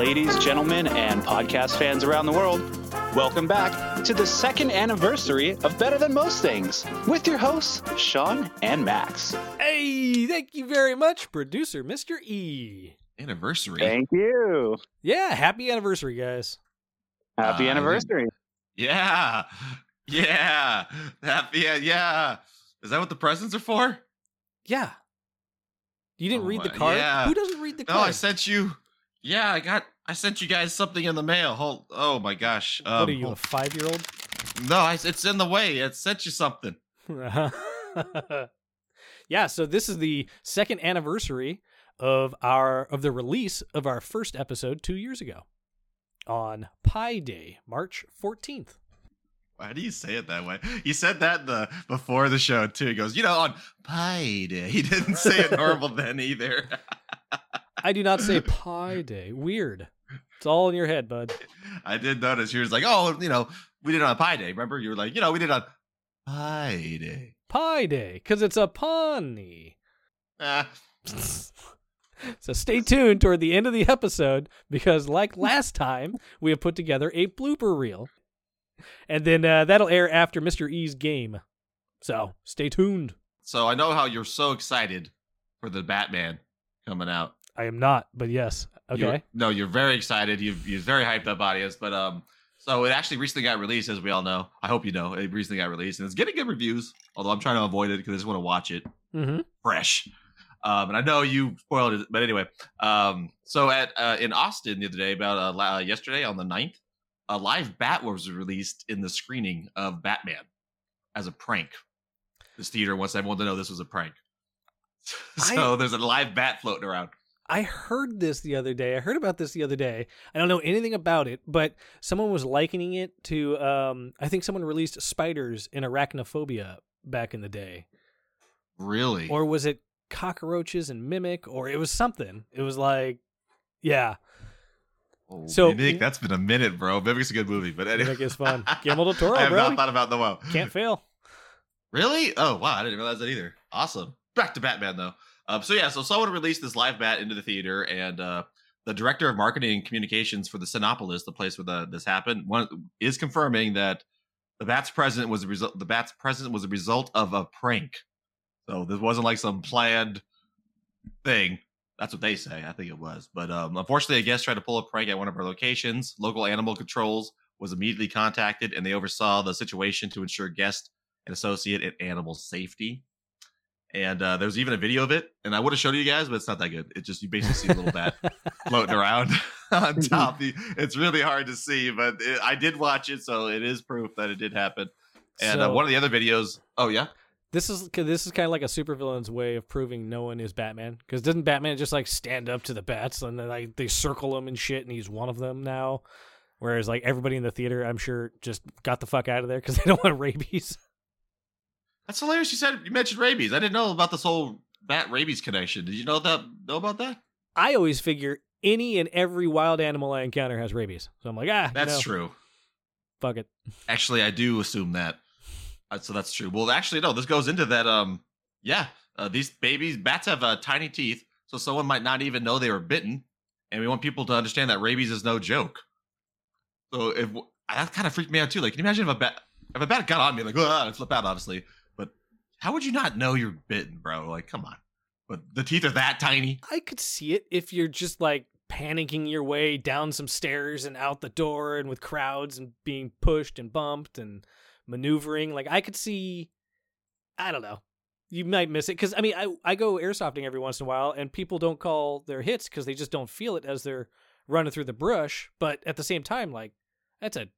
ladies, gentlemen, and podcast fans around the world. Welcome back to the second anniversary of Better Than Most Things with your hosts, Sean and Max. Hey, thank you very much, producer Mr. E. Anniversary. Thank you. Yeah, happy anniversary, guys. Happy Uh, anniversary. Yeah. Yeah. Happy. Yeah. Yeah. Is that what the presents are for? Yeah. You didn't Oh, read the uh, card? yeah. Who doesn't read the card? No, I sent you. Yeah, I got. I sent you guys something in the mail. Hold. Oh my gosh. Um, what are you, a five year old? no, I, it's in the way. I sent you something. yeah, so this is the second anniversary of our of the release of our first episode two years ago on Pi Day, March 14th. Why do you say it that way? He said that the before the show too. He goes, you know, on Pi Day. He didn't say it normal then either. I do not say Pi Day. Weird. It's all in your head, bud. I did notice. You was like, oh, you know, we did it on Pi Day. Remember? You were like, you know, we did it on Pi Day. Pi Day, because it's a pony. Ah, so stay tuned toward the end of the episode because, like last time, we have put together a blooper reel, and then uh, that'll air after Mr. E's game. So stay tuned. So I know how you're so excited for the Batman coming out. I am not, but yes, okay. You're- no, you're very excited. You've you're very hyped up audience, but um, so it actually recently got released, as we all know. I hope you know it recently got released, and it's getting good reviews. Although I'm trying to avoid it because I just want to watch it hmm fresh. Um, and I know you spoiled it, but anyway. Um, so at uh, in Austin the other day, about uh, uh, yesterday on the 9th, a live bat was released in the screening of Batman as a prank. This theater wants everyone to know this was a prank. so there's a live bat floating around. I heard this the other day. I heard about this the other day. I don't know anything about it, but someone was likening it to. Um, I think someone released spiders in arachnophobia back in the day. Really? or was it cockroaches and mimic or it was something it was like yeah Oh, so- Mimic, that's been a minute, bro. Mimic's a good movie, but anyway. mimic is fun guillermo del toro I have bro not thought about the well. can't fail Really? Oh wow, I didn't realize that either. Awesome. Back to Batman though. Um, so yeah, so someone released this live bat into the theater, and uh, the director of marketing and communications for the Cinépolis, the place where the, this happened, one is confirming that the bat's present was a result. The bat's present was a result of a prank. So this wasn't like some planned thing. That's what they say. I think it was, but um, unfortunately, a guest tried to pull a prank at one of our locations. Local animal controls was immediately contacted, and they oversaw the situation to ensure guest and associate and animal safety. And uh, there's even a video of it, and I would have showed you guys, but it's not that good. It just you basically see a little bat floating around on top. The- It's really hard to see, but it, I did watch it, so it is proof that it did happen. And uh, one of the other videos, oh yeah, this is this is kind of like a supervillain's way of proving no one is batman because doesn't batman just like stand up to the bats and then like they circle him and shit and he's one of them now whereas like everybody in the theater i'm sure just got the fuck out of there because they don't want rabies that's hilarious. You said you mentioned rabies. I didn't know about this whole bat rabies connection. Did you know that? Know about that? i always figure any and every wild animal i encounter has rabies so i'm like ah That's no, true. fuck it Actually, I do assume that. Uh, so that's true. Well, actually, no. This goes into that. Um, yeah. Uh, these babies, bats have uh, tiny teeth, so someone might not even know they were bitten, and we want people to understand that rabies is no joke. So if that kind of freaked me out too. Like, can you imagine if a bat, if a bat got on me, like, ah, I'd flip out, obviously. How would you not know you're bitten, bro? Like, come on. But the teeth are that tiny. I could see it if you're just like panicking your way down some stairs and out the door and with crowds and being pushed and bumped and maneuvering. Like I could see I don't know. You might miss it cuz I mean I I go airsofting every once in a while and people don't call their hits cuz they just don't feel it as they're running through the brush, but at the same time like that's a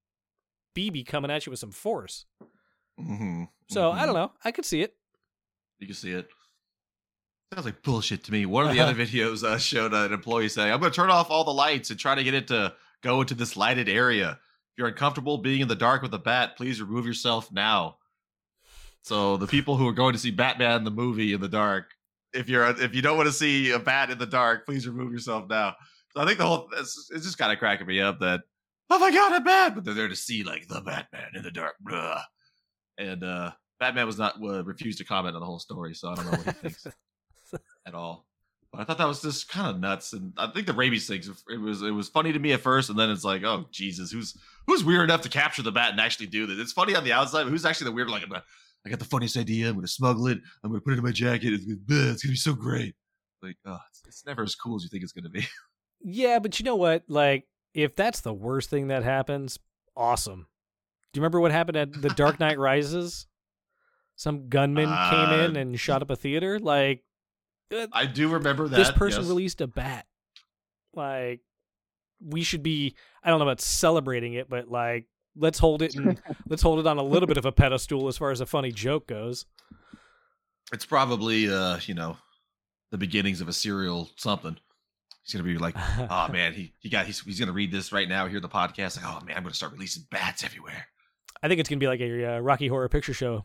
BB coming at you with some force. Mm-hmm. So I don't know. I could see it. You can see it. Sounds like bullshit to me. One of the other videos uh, showed an employee saying, "I'm going to turn off all the lights and try to get it to go into this lighted area. If you're uncomfortable being in the dark with a bat, please remove yourself now." So the people who are going to see Batman the movie in the dark, if you're if you don't want to see a bat in the dark, please remove yourself now. So I think the whole it's, it's just kind of cracking me up that oh my god, a bat, but they're there to see like the Batman in the dark, Blah. And uh Batman was not uh, refused to comment on the whole story, so I don't know what he thinks at all. But I thought that was just kind of nuts, and I think the rabies things. It was it was funny to me at first, and then it's like, oh Jesus, who's who's weird enough to capture the bat and actually do this? It's funny on the outside, but who's actually the weird? Like, I got the funniest idea. I'm gonna smuggle it. I'm gonna put it in my jacket. It's, gonna- it's gonna be so great. Like, oh, it's, it's never as cool as you think it's gonna be. Yeah, but you know what? Like, if that's the worst thing that happens, awesome. Do you remember what happened at The Dark Knight Rises? Some gunman came in Uh, and shot up a theater. Like, uh, I do remember that this person yes. released a bat. Like, we should be, I don't know about celebrating it, but like, let's hold it and let's hold it on a little bit of a pedestal as far as a funny joke goes. It's probably uh, you know, the beginnings of a serial something. He's gonna be like, oh man, he he got he's he's gonna read this right now, hear the podcast, like, oh man, I'm gonna start releasing bats everywhere. I think it's gonna be like a uh, Rocky Horror Picture Show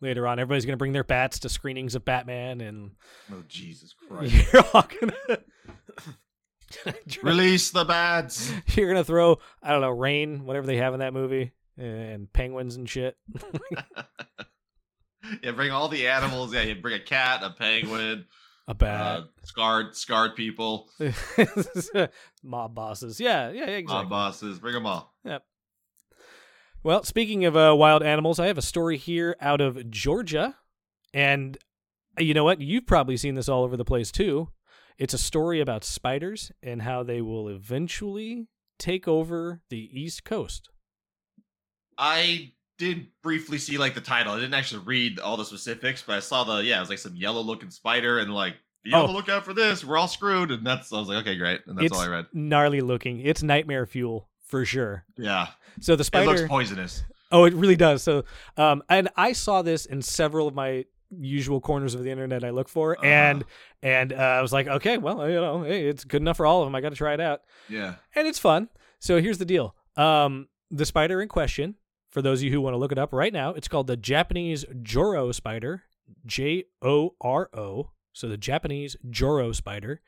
later on. Everybody's gonna bring their bats to screenings of Batman, and Oh Jesus Christ. you're all gonna Release the bats. you're gonna throw I don't know rain, whatever they have in that movie, and penguins and shit. yeah, bring all the animals. Yeah, you bring a cat, a penguin, A uh, bat, scarred scarred people, mob bosses. Yeah, yeah, exactly. mob bosses. Bring them all. Well, speaking of uh, wild animals, I have a story here out of Georgia. And uh, you know what? You've probably seen this all over the place too. It's a story about spiders and how they will eventually take over the East Coast. I did briefly see like the title. I didn't actually read all the specifics, but I saw the yeah, it was like some yellow looking spider and like be on Oh. the lookout for this. We're all screwed, and that's I was like, okay, great, and that's it's all I read. gnarly looking. It's nightmare fuel for sure. Yeah, So the it spider. looks poisonous. Oh, it really does. So, um, and I saw this in several of my usual corners of the internet I look for, Uh-huh. and and uh, I was like, okay, well, you know, hey, it's good enough for all of them. I got to try it out, Yeah, and it's fun. So here's the deal: um, the spider in question, for those of you who want to look it up right now, it's called the Japanese Joro spider, J O R O. So the Japanese Joro spider,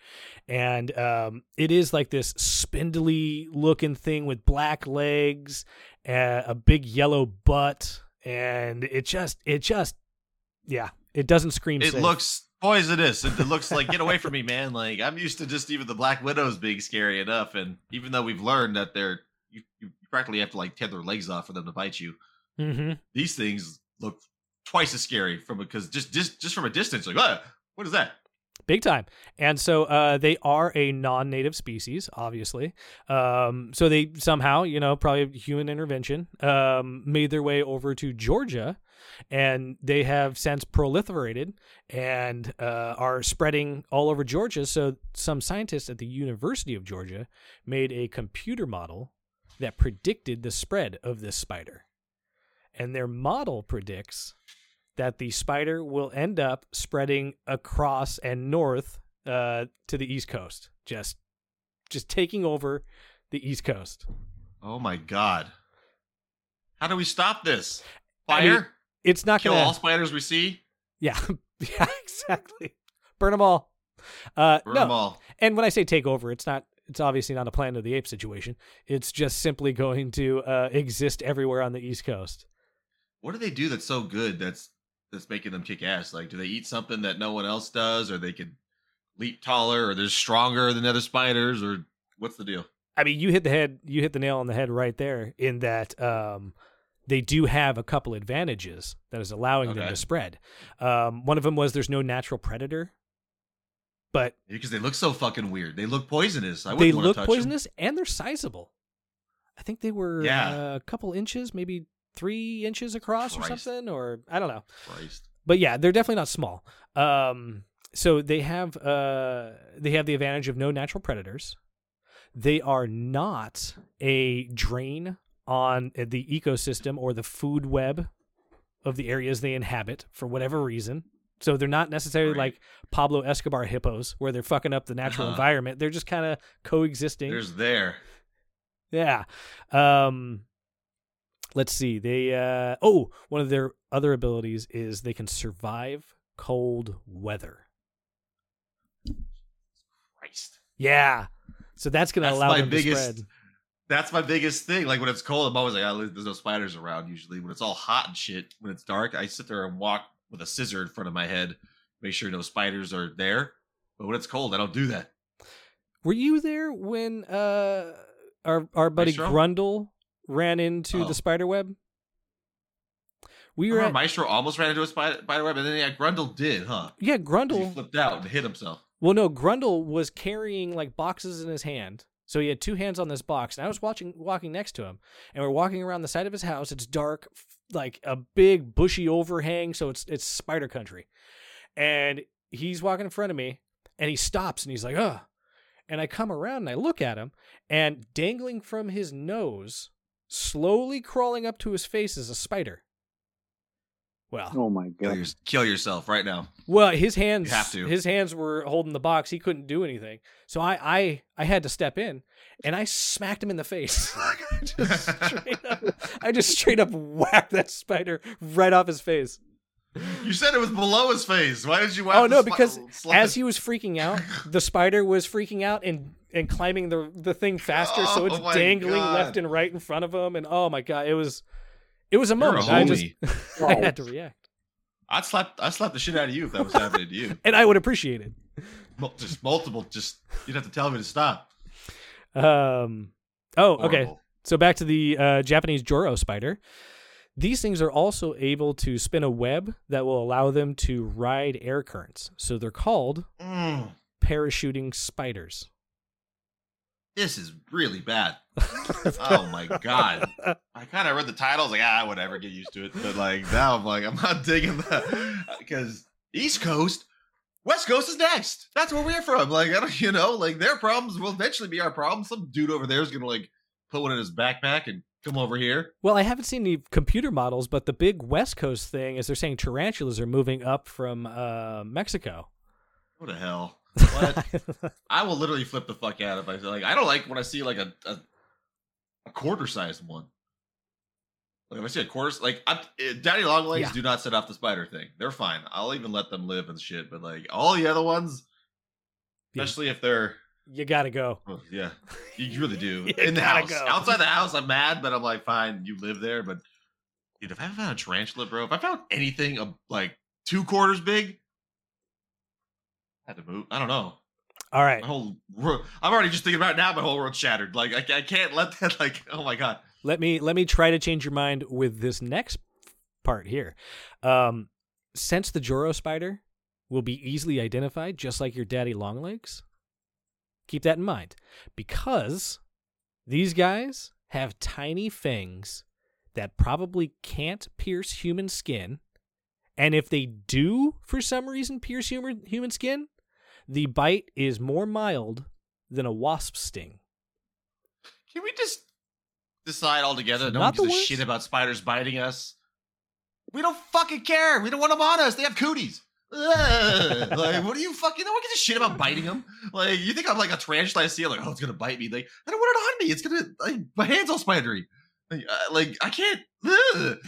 and um, it is like this spindly looking thing with black legs, uh, a big yellow butt, and it just, it just, yeah, it doesn't scream. it safe. looks poisonous. It, it looks like get away from me, man. Like I'm used to just even the black widows being scary enough, and even though we've learned that they're you, you practically have to like tear their legs off for them to bite you. hmm These things look twice as scary from because just just just from a distance, like what? What is that? big time. And so uh, they are a non-native species obviously. Um, so they somehow you know probably human intervention um, made their way over to georgia and they have since proliferated and uh, are spreading all over georgia. So some scientists at the university of georgia made a computer model that predicted the spread of this spider. And their model predicts that the spider will end up spreading across and north uh, to the east coast, just just taking over the east coast. Oh my god! How do we stop this? I mean, Fire? It's not Kill gonna, all spiders we see? yeah, yeah, exactly. Burn them all. Uh, Burn no, them all. and when I say take over, it's not. It's obviously not a Planet of the Apes situation. It's just simply going to uh, exist everywhere on the East Coast. What do they do that's so good that's that's making them kick ass? Like, do they eat something that no one else does, or they could leap taller, or they're stronger than other spiders, or what's the deal? I mean, you hit the head, you hit the nail on the head right there. In that, um, they do have a couple advantages that is allowing them to spread. Um, one of them was there's no natural predator, but Because they look so fucking weird. They look poisonous. I they look to touch 'em. poisonous and they're sizable. I think they were Yeah. uh, a couple inches, maybe three inches across or something, or I don't know. Christ. but yeah, they're definitely not small. Um, so they have uh, they have the advantage of no natural predators. They are not a drain on the ecosystem or the food web of the areas they inhabit for whatever reason. So they're not necessarily Right. like Pablo Escobar hippos where they're fucking up the natural Uh-huh. environment. They're just kind of coexisting. There's there. Yeah. Um let's see. They uh oh, one of their other abilities is they can survive cold weather. Christ. Yeah. So that's going to allow my them biggest. to spread. That's my biggest thing. Like when it's cold, I'm always like, oh, there's no spiders around. Usually, when it's all hot and shit, when it's dark, I sit there and walk with a scissor in front of my head, make sure no spiders are there. But when it's cold, I don't do that. Were you there when uh our our buddy Maestro? Grundle ran into Oh. the spider web? We were remember at, Maestro almost ran into a spider, spider web, and then yeah, Grundle did, huh? yeah 'Cause He Grundle. flipped out and hit himself. Well, no, Grundle was carrying like boxes in his hand. So he had two hands on this box, and I was watching, walking next to him, and we're walking around the side of his house. It's dark, like a big bushy overhang, so it's it's spider country. And he's walking in front of me, and he stops, and he's like, "Ugh," and I come around and I look at him, and dangling from his nose, slowly crawling up to his face, is a spider. Well, Oh my Kill, god. your, kill yourself right now. well, his hands You have to. his hands were holding the box. He couldn't do anything. So I I I had to step in and I smacked him in the face. Oh just up, I just straight up whacked that spider right off his face. You said it was below his face. Why did you? whack Oh the no, spi- because slap as he was freaking out, the spider was freaking out and and climbing the the thing faster, so Oh it's my dangling God. left and right in front of him. And oh my god, it was it was a You're a moment. I just. I had to react, I'd slap. I slap the shit out of you if that was happening to you. and I would appreciate it. Just multiple. Just you'd have to tell me to stop. Um. Oh, okay. So back to the uh, Japanese Joro spider. These things are also able to spin a web that will allow them to ride air currents. So they're called Mm, parachuting spiders. this is really bad. Oh my god. I kind of read the title. I was like, ah, whatever, get used to it. But like now, I'm like, I'm not digging that because East Coast, West Coast is next. That's where we're from. Like, I don't, you know, like their problems will eventually be our problems. Some dude over there is gonna like put one in his backpack and come over here. Well, I haven't seen any computer models, but the big West Coast thing is they're saying tarantulas are moving up from uh, Mexico. What the hell? What? I will literally flip the fuck out if I like. I don't like when I see like a a, a quarter sized one. Like if I see a quarter, like I'm, eh, daddy long legs Yeah. do not set off the spider thing. They're fine. I'll even let them live and shit. But like all the other ones, Yeah. especially if they're you gotta go. well, yeah, you really do in the house. go. Outside the house, I'm mad, but I'm like, fine, you live there. But dude, if I found a tarantula, bro, if I found anything uh, like two quarters big, I had to move. I don't know. All right. My whole world, I'm already just thinking about it now. My whole world's shattered. Like I, I can't let that. Like oh my god. let me let me try to change your mind with this next part here. Um, since the Joro spider will be easily identified, just like your daddy longlegs, keep that in mind because these guys have tiny fangs that probably can't pierce human skin, and if they do, for some reason, pierce human human skin, the bite is more mild than a wasp sting. Can we just decide altogether? No not one gives a shit about spiders biting us. We don't fucking care. We don't want them on us. They have cooties. Ugh. like, what are you fucking? No one gives a shit about biting them. Like, you think I'm like a tarantula? I see it, like, oh, it's gonna bite me. Like, I don't want it on me. It's gonna, like, my hands all spidery. Like, uh, like I can't. ugh.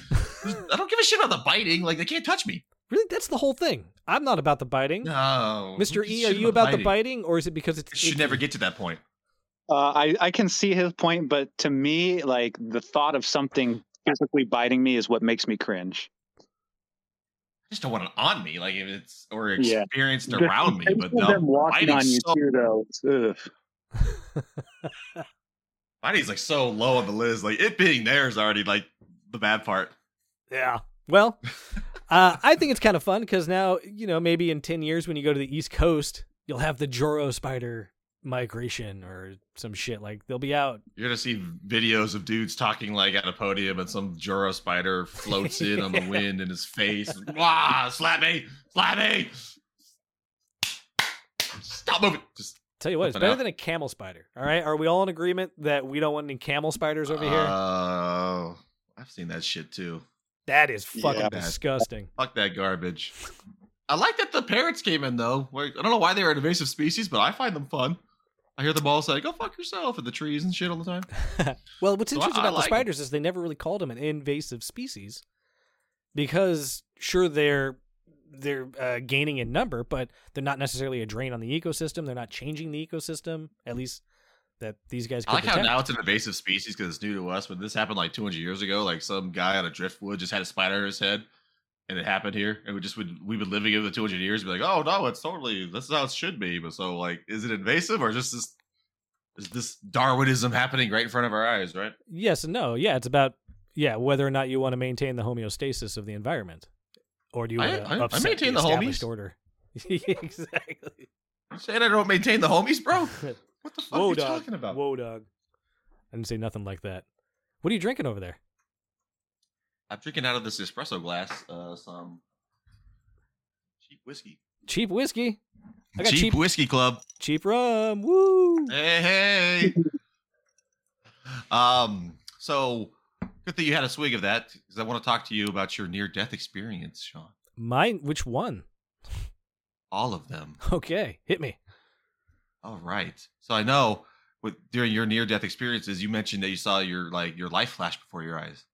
I don't give a shit about the biting. Like, they can't touch me. Really, that's the whole thing. I'm not about the biting. No, Mr. Who gives E, a are you about the biting, or is it because it's It should icky? never get to that point. Uh, I I can see his point, but to me, like the thought of something physically biting me is what makes me cringe. I just don't want it on me, like if it's or experienced The around me. But sensation of no, them walking on you so, too, though. it's- ugh. like so low on the list. Like it being there is already like the bad part. Yeah. Well, uh, I think it's kind of fun because now, you know, maybe in 10 years when you go to the East Coast, you'll have the Joro spider migration or some shit. Like they'll be out. You're gonna see videos of dudes talking like at a podium, and some Joro spider floats in on the wind in his face. Wah! Slap me! Slap me! Stop moving! Just Tell you what, it's better out. than a camel spider. All right. Are we all in agreement that we don't want any camel spiders over here? Oh, I've seen that shit too. That is fucking Yeah. disgusting. Fuck that garbage. I like that the parrots came in though. I don't know why they are an invasive species, but I find them fun. I hear the all say, "Go fuck yourself" at the trees and shit all the time. Well, what's So I- interesting I about the like 'em. spiders is they never really called them an invasive species because sure they're they're uh, gaining in number, but they're not necessarily a drain on the ecosystem. They're not changing the ecosystem, at least that these guys. I like how detect. now it's an invasive species because it's new to us. But this happened like 200 years ago, like some guy on a driftwood just had a spider in his head, and it happened here, and we just would we've been living in the 200 years, be like, oh no, it's totally this is how it should be. But so like, is it invasive or just this is this Darwinism happening right in front of our eyes, right? Yes and no. Yeah, it's about yeah whether or not you want to maintain the homeostasis of the environment, or do you I- want I- I to upset maintain the the established homies. order? exactly. You saying I don't maintain the homies, bro? What the fuck Whoa, are you dog. talking about? Whoa, dog. I didn't say nothing like that. What are you drinking over there? I'm drinking out of this espresso glass, uh, some cheap whiskey. Cheap whiskey. I got cheap, cheap- whiskey club. Cheap rum. Woo. Hey, hey. um, so good that you had a swig of that because I want to talk to you about your near-death experience, Sean. Mine. Which one? All of them. Okay, hit me. All right. So I know with during your near-death experiences, you mentioned that you saw your like your life flash before your eyes.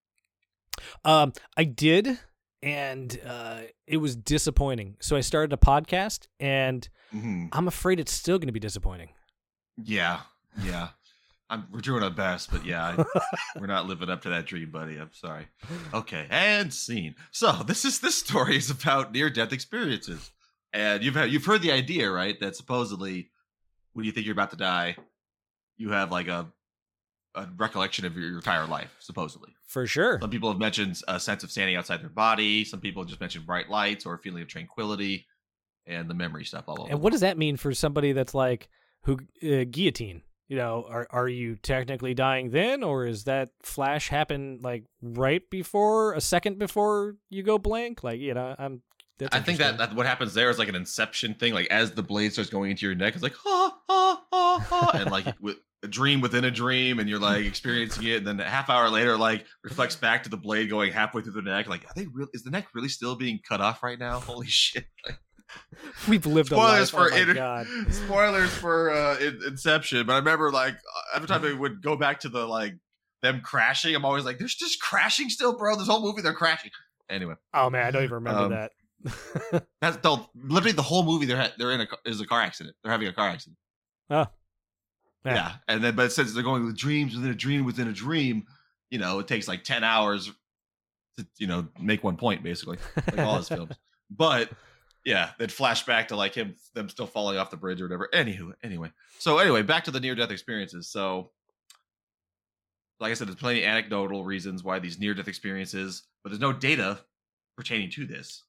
Um, I did, and uh, it was disappointing. So I started a podcast, and hmm I'm afraid it's still going to be disappointing. Yeah, yeah. I'm, we're doing our best, but yeah, I, we're not living up to that dream, buddy. I'm sorry. Okay, and scene. So this is this story is about near-death experiences, and you've had, you've heard the idea, right? That supposedly, when you think you're about to die, you have like a a recollection of your entire life, supposedly. For sure. Some people have mentioned a sense of standing outside their body. Some people just mentioned bright lights or a feeling of tranquility, and the memory stuff. Blah blah. blah. And what does that mean for somebody that's like who uh, guillotine? You know, are are you technically dying then, or is that flash happen like right before, a second before you go blank? Like, you know, I'm. That's I think that, that what happens there is like an inception thing. Like as the blade starts going into your neck, it's like ah ah ah ah, and like with a dream within a dream, and you're like experiencing it. And then a half hour later, like reflects back to the blade going halfway through the neck. Like, are they real? Is the neck really still being cut off right now? Holy shit! Like, we've lived a spoilers life. for oh my inter- god. spoilers for uh, in- Inception. But I remember like every time they would go back to the like them crashing, I'm always like, there's just crashing still, bro. This whole movie they're crashing. Anyway. Oh man, I don't even remember Um, that. That's the literally the whole movie. They're ha- they're in a is a car accident. They're having a car accident. Oh. Yeah. Yeah. and then but since they're going with dreams within a dream within a dream, you know, it takes like ten hours to you know make one point basically, like all his films. But yeah, then flashback to like him them still falling off the bridge or whatever. Anywho, anyway, so anyway, back to the near death experiences. So. Like I said, there's plenty of anecdotal reasons why these near death experiences, but there's no data pertaining to this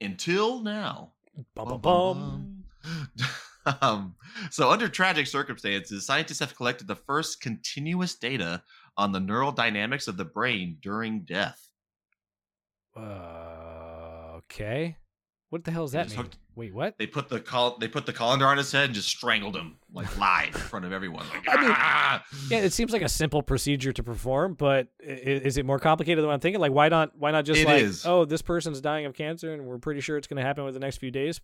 until now. Bum, bum, bum. um, so, under tragic circumstances, scientists have collected the first continuous data on the neural dynamics of the brain during death. Uh, okay. What the hell does They that mean? hooked- Wait, what? They put the col- they put the colander on his head and just strangled him like live in front of everyone. Like, I mean, "Ah!" Yeah, it seems like a simple procedure to perform, but is it more complicated than what I'm thinking? Like, why not? Why not just It like, is. oh, this person's dying of cancer, and we're pretty sure it's going to happen within the next few days.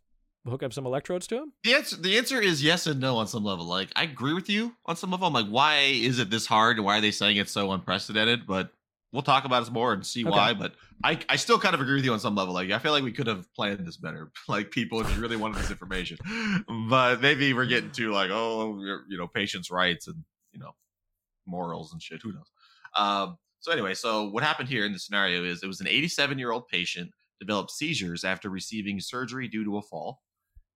Hook up some electrodes to him. the answer the answer is yes and no on some level. Like I agree with you on some level. I'm like, why is it this hard and why are they saying it's so unprecedented? But we'll talk about it more and see Okay. why. But I I still kind of agree with you on some level. Like I feel like we could have planned this better. Like people, if you really wanted this information, but maybe we're getting to like oh you know patients' rights and you know morals and shit. Who knows? Um, so anyway, so what happened here in the scenario is it was an 87 year old patient developed seizures after receiving surgery due to a fall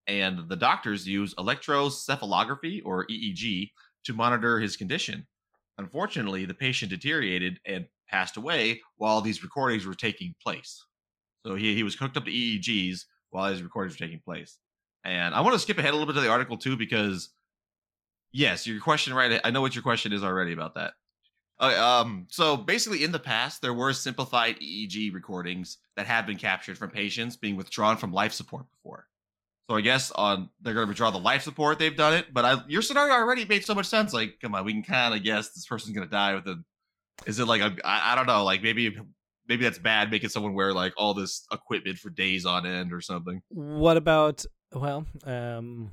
and the doctors use electrocephalography or EEG to monitor his condition. Unfortunately, the patient deteriorated and passed away while these recordings were taking place. So he, he was hooked up to EEGs while these recordings were taking place. And I want to skip ahead a little bit to the article too, because yes, your question, right? I know what your question is already about that. Uh, um, so basically, in the past, there were simplified EEG recordings that have been captured from patients being withdrawn from life support before. So I guess on they're going to withdraw the life support. They've done it, but I, your scenario already made so much sense. Like, come on, we can kind of guess this person's going to die With within. Is it like a? I, I don't know. Like maybe maybe that's bad making someone wear like all this equipment for days on end or something. What about? Well, um,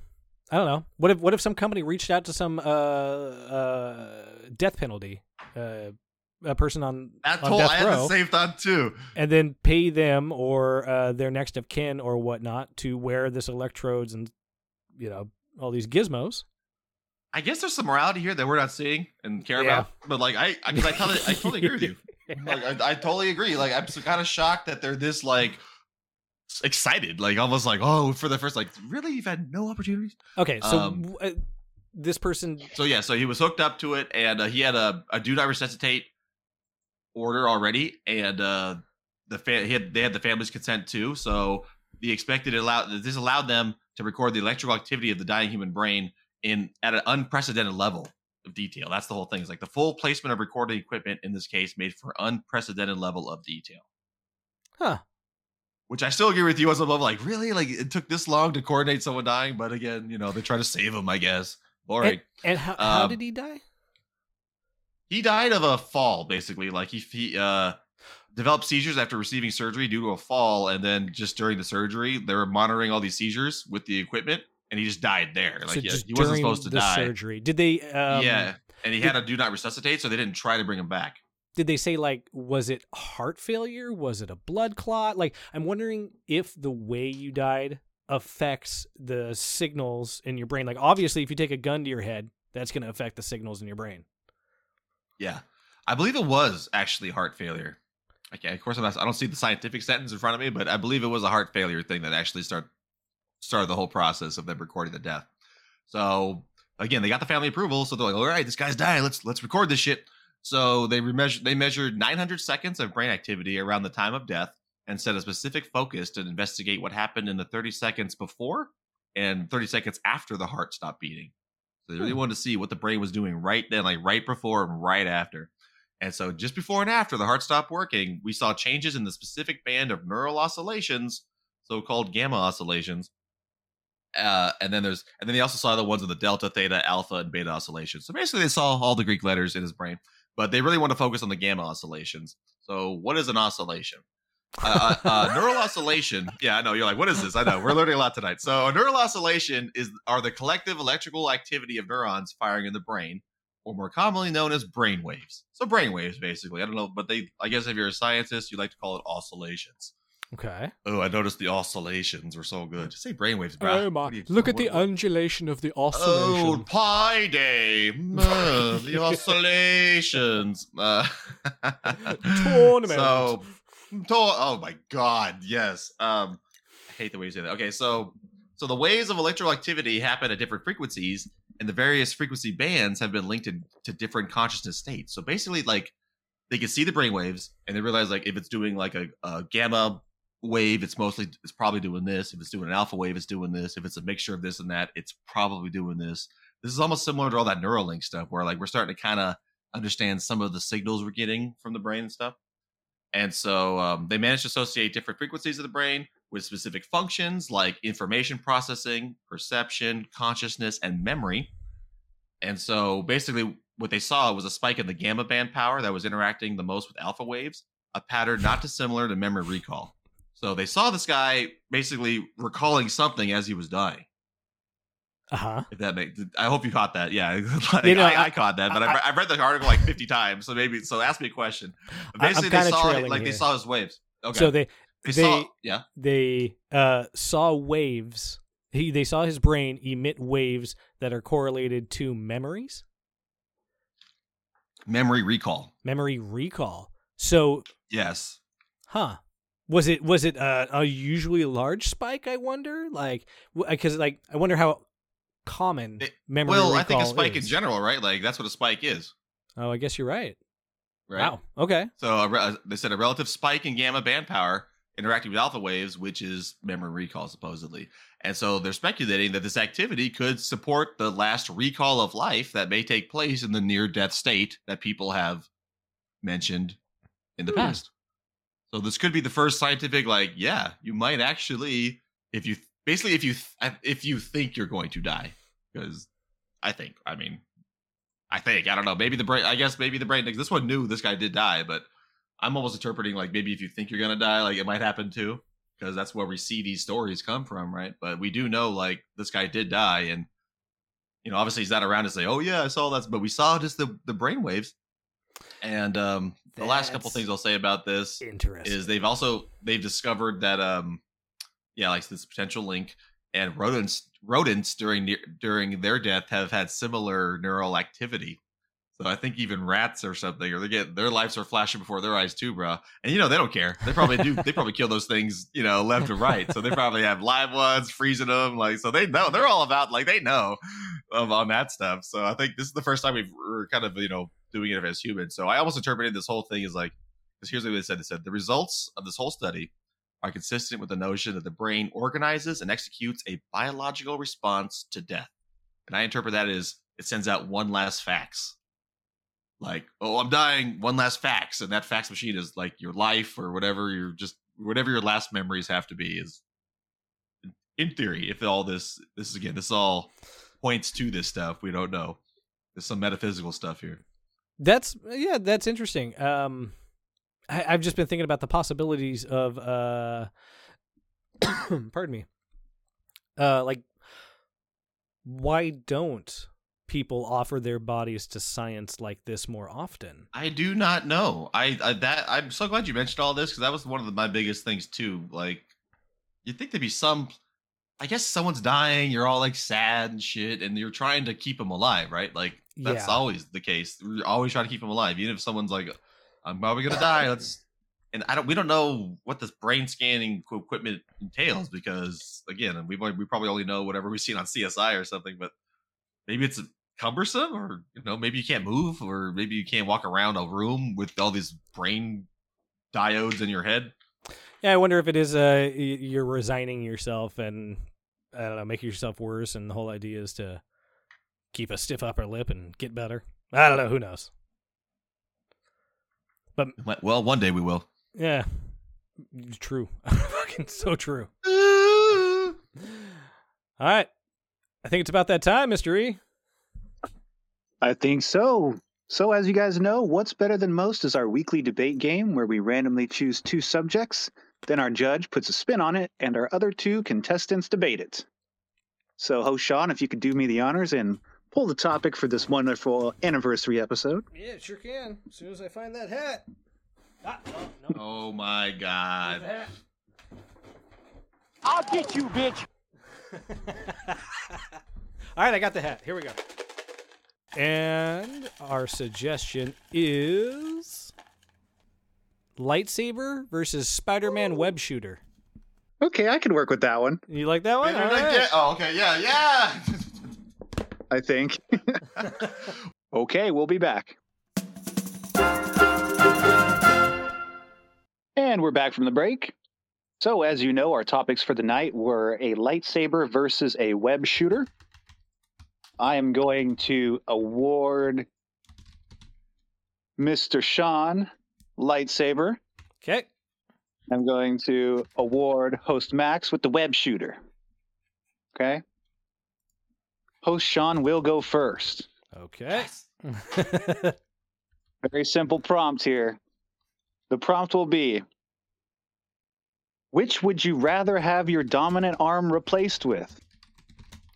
I don't know. What if what if some company reached out to some uh uh death penalty uh a person on That on whole death I had row the same thought too. and then pay them or uh, their next of kin or whatnot to wear this electrodes and you know all these gizmos. I guess there's some morality here that we're not seeing and care Yeah. about. But like I, I, I totally, I totally agree with you. Like I, I totally agree. Like I'm kind of shocked that they're this like, excited, like almost like oh, for the first like really you've had no opportunities. Okay, so Um, w- uh, this person So yeah, so he was hooked up to it, and uh, he had a, a do not resuscitate order already, and uh, the fa- he had, they had the family's consent too. So the expected allowed this allowed them to record the electrical activity of the dying human brain in at an unprecedented level of detail. That's the whole thing. It's like the full placement of recording equipment in this case made for unprecedented level of detail. Huh. Which I still agree with you as above. Like, really? Like, it took this long to coordinate someone dying, but again, you know, they try to save him. I guess. Boring. And, and how, how Um, did he die? He died of a fall basically like he, he uh developed seizures after receiving surgery due to a fall and then just during the surgery they were monitoring all these seizures with the equipment and he just died there like so just he wasn't supposed to the die surgery. Did they? Um, yeah and he did- had to do not resuscitate so they didn't try to bring him back Did they say like was it heart failure? Was it a blood clot? Like I'm wondering if the way you died affects the signals in your brain. Like obviously, if you take a gun to your head, that's going to affect the signals in your brain. Yeah. I believe it was actually heart failure. Okay of course I'm not, i don't see the scientific sentence in front of me but i believe it was a heart failure thing that actually start started the whole process of them recording the death. So again they got the family approval so they're like all right this guy's dying. Let's let's record this shit. So they remeasure they measured 900 seconds of brain activity around the time of death and set a specific focus to investigate what happened in the 30 seconds before and 30 seconds after the heart stopped beating so they really Hmm. wanted to see what the brain was doing right then like right before and right after and so just before and after the heart stopped working we saw changes in the specific band of neural oscillations so-called gamma oscillations uh, and then there's and then they also saw the ones of the delta, theta, alpha, and beta oscillations. So basically, they saw all the Greek letters in his brain, but they really want to focus on the gamma oscillations. So, what is an oscillation? Uh, uh, uh, neural oscillation. Yeah, I know. You're like, what is this? I know. We're learning a lot tonight. So, a neural oscillation is are the collective electrical activity of neurons firing in the brain, or more commonly known as brain waves. So, brain waves, basically. I don't know, but they. I guess if you're a scientist, you like to call it oscillations. Okay. Oh, I noticed the oscillations were so good. Just say brainwaves, bro. Oh my! Look at the undulation of the oscillation. Oh. Pi Day. Uh, the oscillations. Uh, Tournament. So, oh my God, yes. Um, I hate the way you say that. Okay, so so the waves of electrical activity happen at different frequencies, and the various frequency bands have been linked in, to different consciousness states. So basically, like they can see the brain waves, and they realize like if it's doing like a, a gamma wave, it's mostly it's probably doing this. If it's doing an alpha wave, it's doing this. If it's a mixture of this and that, it's probably doing this. This is almost similar to all that Neuralink stuff, where like we're starting to kind of understand some of the signals we're getting from the brain and stuff. And so um, they managed to associate different frequencies of the brain with specific functions like information processing, perception, consciousness, and memory. And so basically, what they saw was a spike in the gamma band power that was interacting the most with alpha waves, a pattern not dissimilar to memory recall. So they saw this guy basically recalling something as he was dying. Uh huh. If that makes, I hope you caught that. Yeah, like, You know, I, I, I- caught that, but I, have I've read the article like fifty times, so maybe. So ask me a question. Basically, they saw it, like they saw his waves. Okay, So they they, they- saw, yeah, they uh saw waves. He they saw his brain emit waves that are correlated to memories, memory recall. memory recall. So, Yes, huh? Was it was it uh, a usually large spike? I wonder. Like, because like I wonder how common It- memory. well, I think a spike in general, right? Like that's what a spike is, Oh, I guess you're right. right? Wow. Okay. So a re- they said a relative spike in gamma band power interacting with alpha waves, which is memory recall supposedly. And so they're speculating that this activity could support the last recall of life that may take place in the near death state that people have mentioned in the Hmm. past. So this could be the first scientific like, yeah, you might actually if you basically if you th- if you think you're going to die because I think, I mean, I think I don't know. Maybe the brain. I guess maybe the brain. This one knew this guy did die, but I'm almost interpreting like maybe if you think you're gonna die, like it might happen too, because that's where we see these stories come from, right? But we do know like this guy did die, and you know obviously he's not around to say, oh yeah, I saw that, but we saw just the the brain waves. And um, the last couple things I'll say about this is they've also they've discovered that um yeah like this potential link and rodents rodents during during their death have had similar neural activity So I think even rats or something, or they get their lives are flashing before their eyes too, bro. And you know they don't care. They probably do. they probably kill those things, you know, left and right. So they probably have live ones, freezing them, like so they know. They're all about like they know of on that stuff. So I think this is the first time we've we're kind of you know doing it as humans. So I almost interpreted this whole thing as like because here's what they said. They said the results of this whole study are consistent with the notion that the brain organizes and executes a biological response to death. And I interpret that as it sends out one last fax like oh i'm dying one last fax and that fax machine is like your life or whatever your just whatever your last memories have to be is in theory if all this this is again this all points to this stuff we don't know there's some metaphysical stuff here That's yeah, that's interesting. Um, I, I've just been thinking about the possibilities of uh, pardon me, uh, like why don't people offer their bodies to science like this more often? i do not know i, I that i'm so glad you mentioned all this because that was one of the, my biggest things too like you'd think there'd be some i guess someone's dying you're all like sad and shit and you're trying to keep them alive right like that's Yeah. always the case we're always trying to keep them alive even if someone's like i'm probably gonna die let's and i don't we don't know what this brain scanning equipment entails because again we we probably only know whatever we've seen on csi or something but maybe it's cumbersome or you know maybe you can't move or maybe you can't walk around a room with all these brain diodes in your head Yeah, I wonder if it is uh you're resigning yourself and I don't know, making yourself worse, and the whole idea is to keep a stiff upper lip and get better. I don't know. Who knows? Well one day we will Yeah, true. Fucking so true. All right, I think it's about that time, Mister E. I think so. So, as you guys know, What's Better Than Most is our weekly debate game where we randomly choose two subjects, then our judge puts a spin on it, and our other two contestants debate it. So, host Sean, if you could do me the honors and pull the topic for this wonderful anniversary episode. Yeah, sure can. As soon as I find that hat. Ah, no, oh my god. I'll get you, bitch. All right, I got the hat. Here we go. And our suggestion is lightsaber versus Spider-Man web shooter. Okay, I can work with that one, You like that one? Wait, All did right. get- oh okay yeah yeah I think. okay, we'll be back. And we're back from the break. So, as you know, our topics for the night were a lightsaber versus a web shooter. I am going to award Mr. Sean lightsaber. Okay. I'm going to award host Max with the web shooter. Okay. Host Sean will go first. Okay. Very simple prompt here. The prompt will be Which would you rather have your dominant arm replaced with?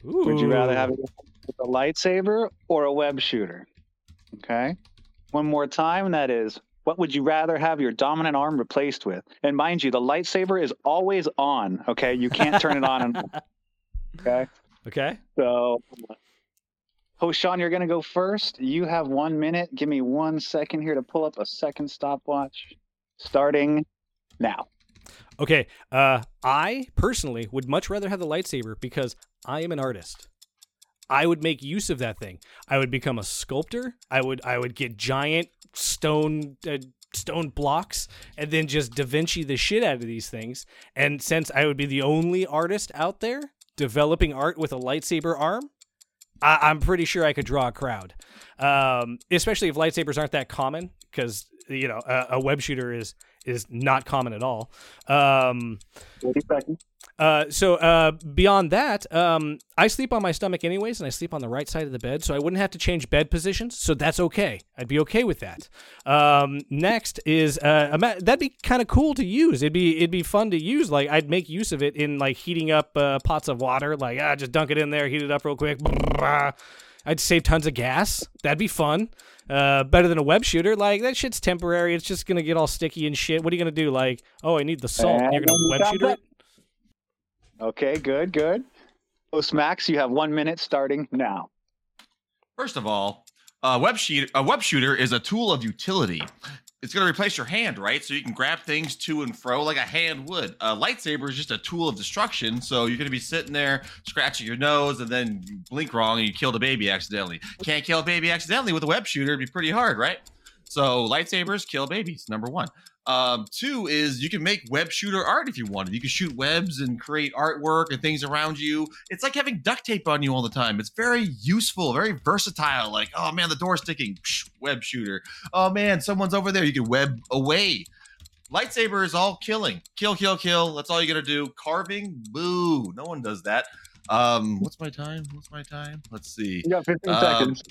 Would you rather have it with a lightsaber or a web shooter? Okay. One more time, that is what would you rather have your dominant arm replaced with? And mind you, the lightsaber is always on. Okay. You can't turn it on and. Okay. Okay. So, oh, Sean, you're going to go first. You have one minute. Give me one second here to pull up a second stopwatch. Starting now. Okay. Uh, I personally would much rather have the lightsaber because I am an artist. I would make use of that thing. I would become a sculptor. I would I would get giant stone uh, stone blocks and then just Da Vinci the shit out of these things. And since I would be the only artist out there developing art with a lightsaber arm, I, I'm pretty sure I could draw a crowd. Um, especially if lightsabers aren't that common, because you know a, a web shooter is is not common at all. Um, uh, so uh, beyond that, um, I sleep on my stomach anyways, and I sleep on the right side of the bed, so I wouldn't have to change bed positions. So that's okay. I'd be okay with that. Um, next is uh, that'd be kind of cool to use. It'd be it'd be fun to use. Like I'd make use of it in like heating up uh, pots of water. Like ah, just dunk it in there, heat it up real quick. I'd save tons of gas. That'd be fun. Uh, better than a web shooter. Like that shit's temporary. It's just gonna get all sticky and shit. What are you gonna do? Like, oh, I need the salt. And You're gonna web shooter it. Okay, good, good. Host Max, you have one minute starting now. First of all, A web shooter, a web shooter is a tool of utility. It's going to replace your hand, right? So you can grab things to and fro like a hand would. A lightsaber is just a tool of destruction. So you're going to be sitting there scratching your nose, and then you blink wrong and you kill the baby accidentally. Can't kill a baby accidentally with a web shooter; it'd be pretty hard, right? So lightsabers kill babies. Number one. Um, two is you can make web shooter art if you wanted. You can shoot webs and create artwork and things around you. It's like having duct tape on you all the time. It's very useful, very versatile. Like, oh man, the door's sticking. Psh, web shooter. Oh man, someone's over there. You can web away. Lightsaber is all killing. Kill, kill, kill. That's all you gotta do. Carving, boo. No one does that. Um, what's my time? What's my time? Let's see. You got 15 Um, seconds.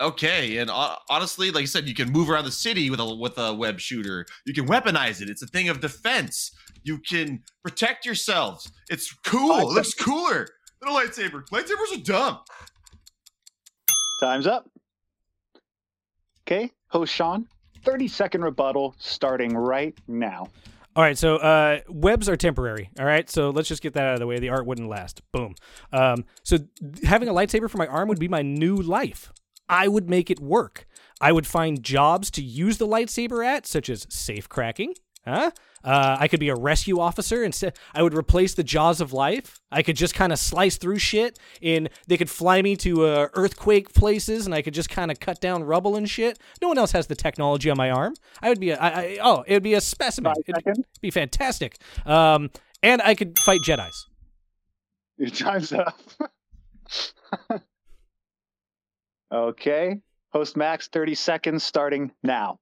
Okay, and uh, honestly, like I said, you can move around the city with a with a web shooter. You can weaponize it. It's a thing of defense. You can protect yourselves. It's cool. It looks cooler than a lightsaber. Lightsabers are dumb. Time's up. Okay, host Sean, 30 second rebuttal starting right now. All right, so uh, webs are temporary. All right, so let's just get that out of the way. The art wouldn't last. Boom. Um, so having a lightsaber for my arm would be my new life. I would make it work. I would find jobs to use the lightsaber at, such as safe cracking. Huh? Uh, I could be a rescue officer instead. I would replace the jaws of life. I could just kind of slice through shit. and they could fly me to uh, earthquake places, and I could just kind of cut down rubble and shit. No one else has the technology on my arm. I would be a. I, I, oh, it would be a specimen. It'd seconds. be fantastic. Um, and I could fight Jedi's. Your time's up. okay, host Max, 30 seconds starting now.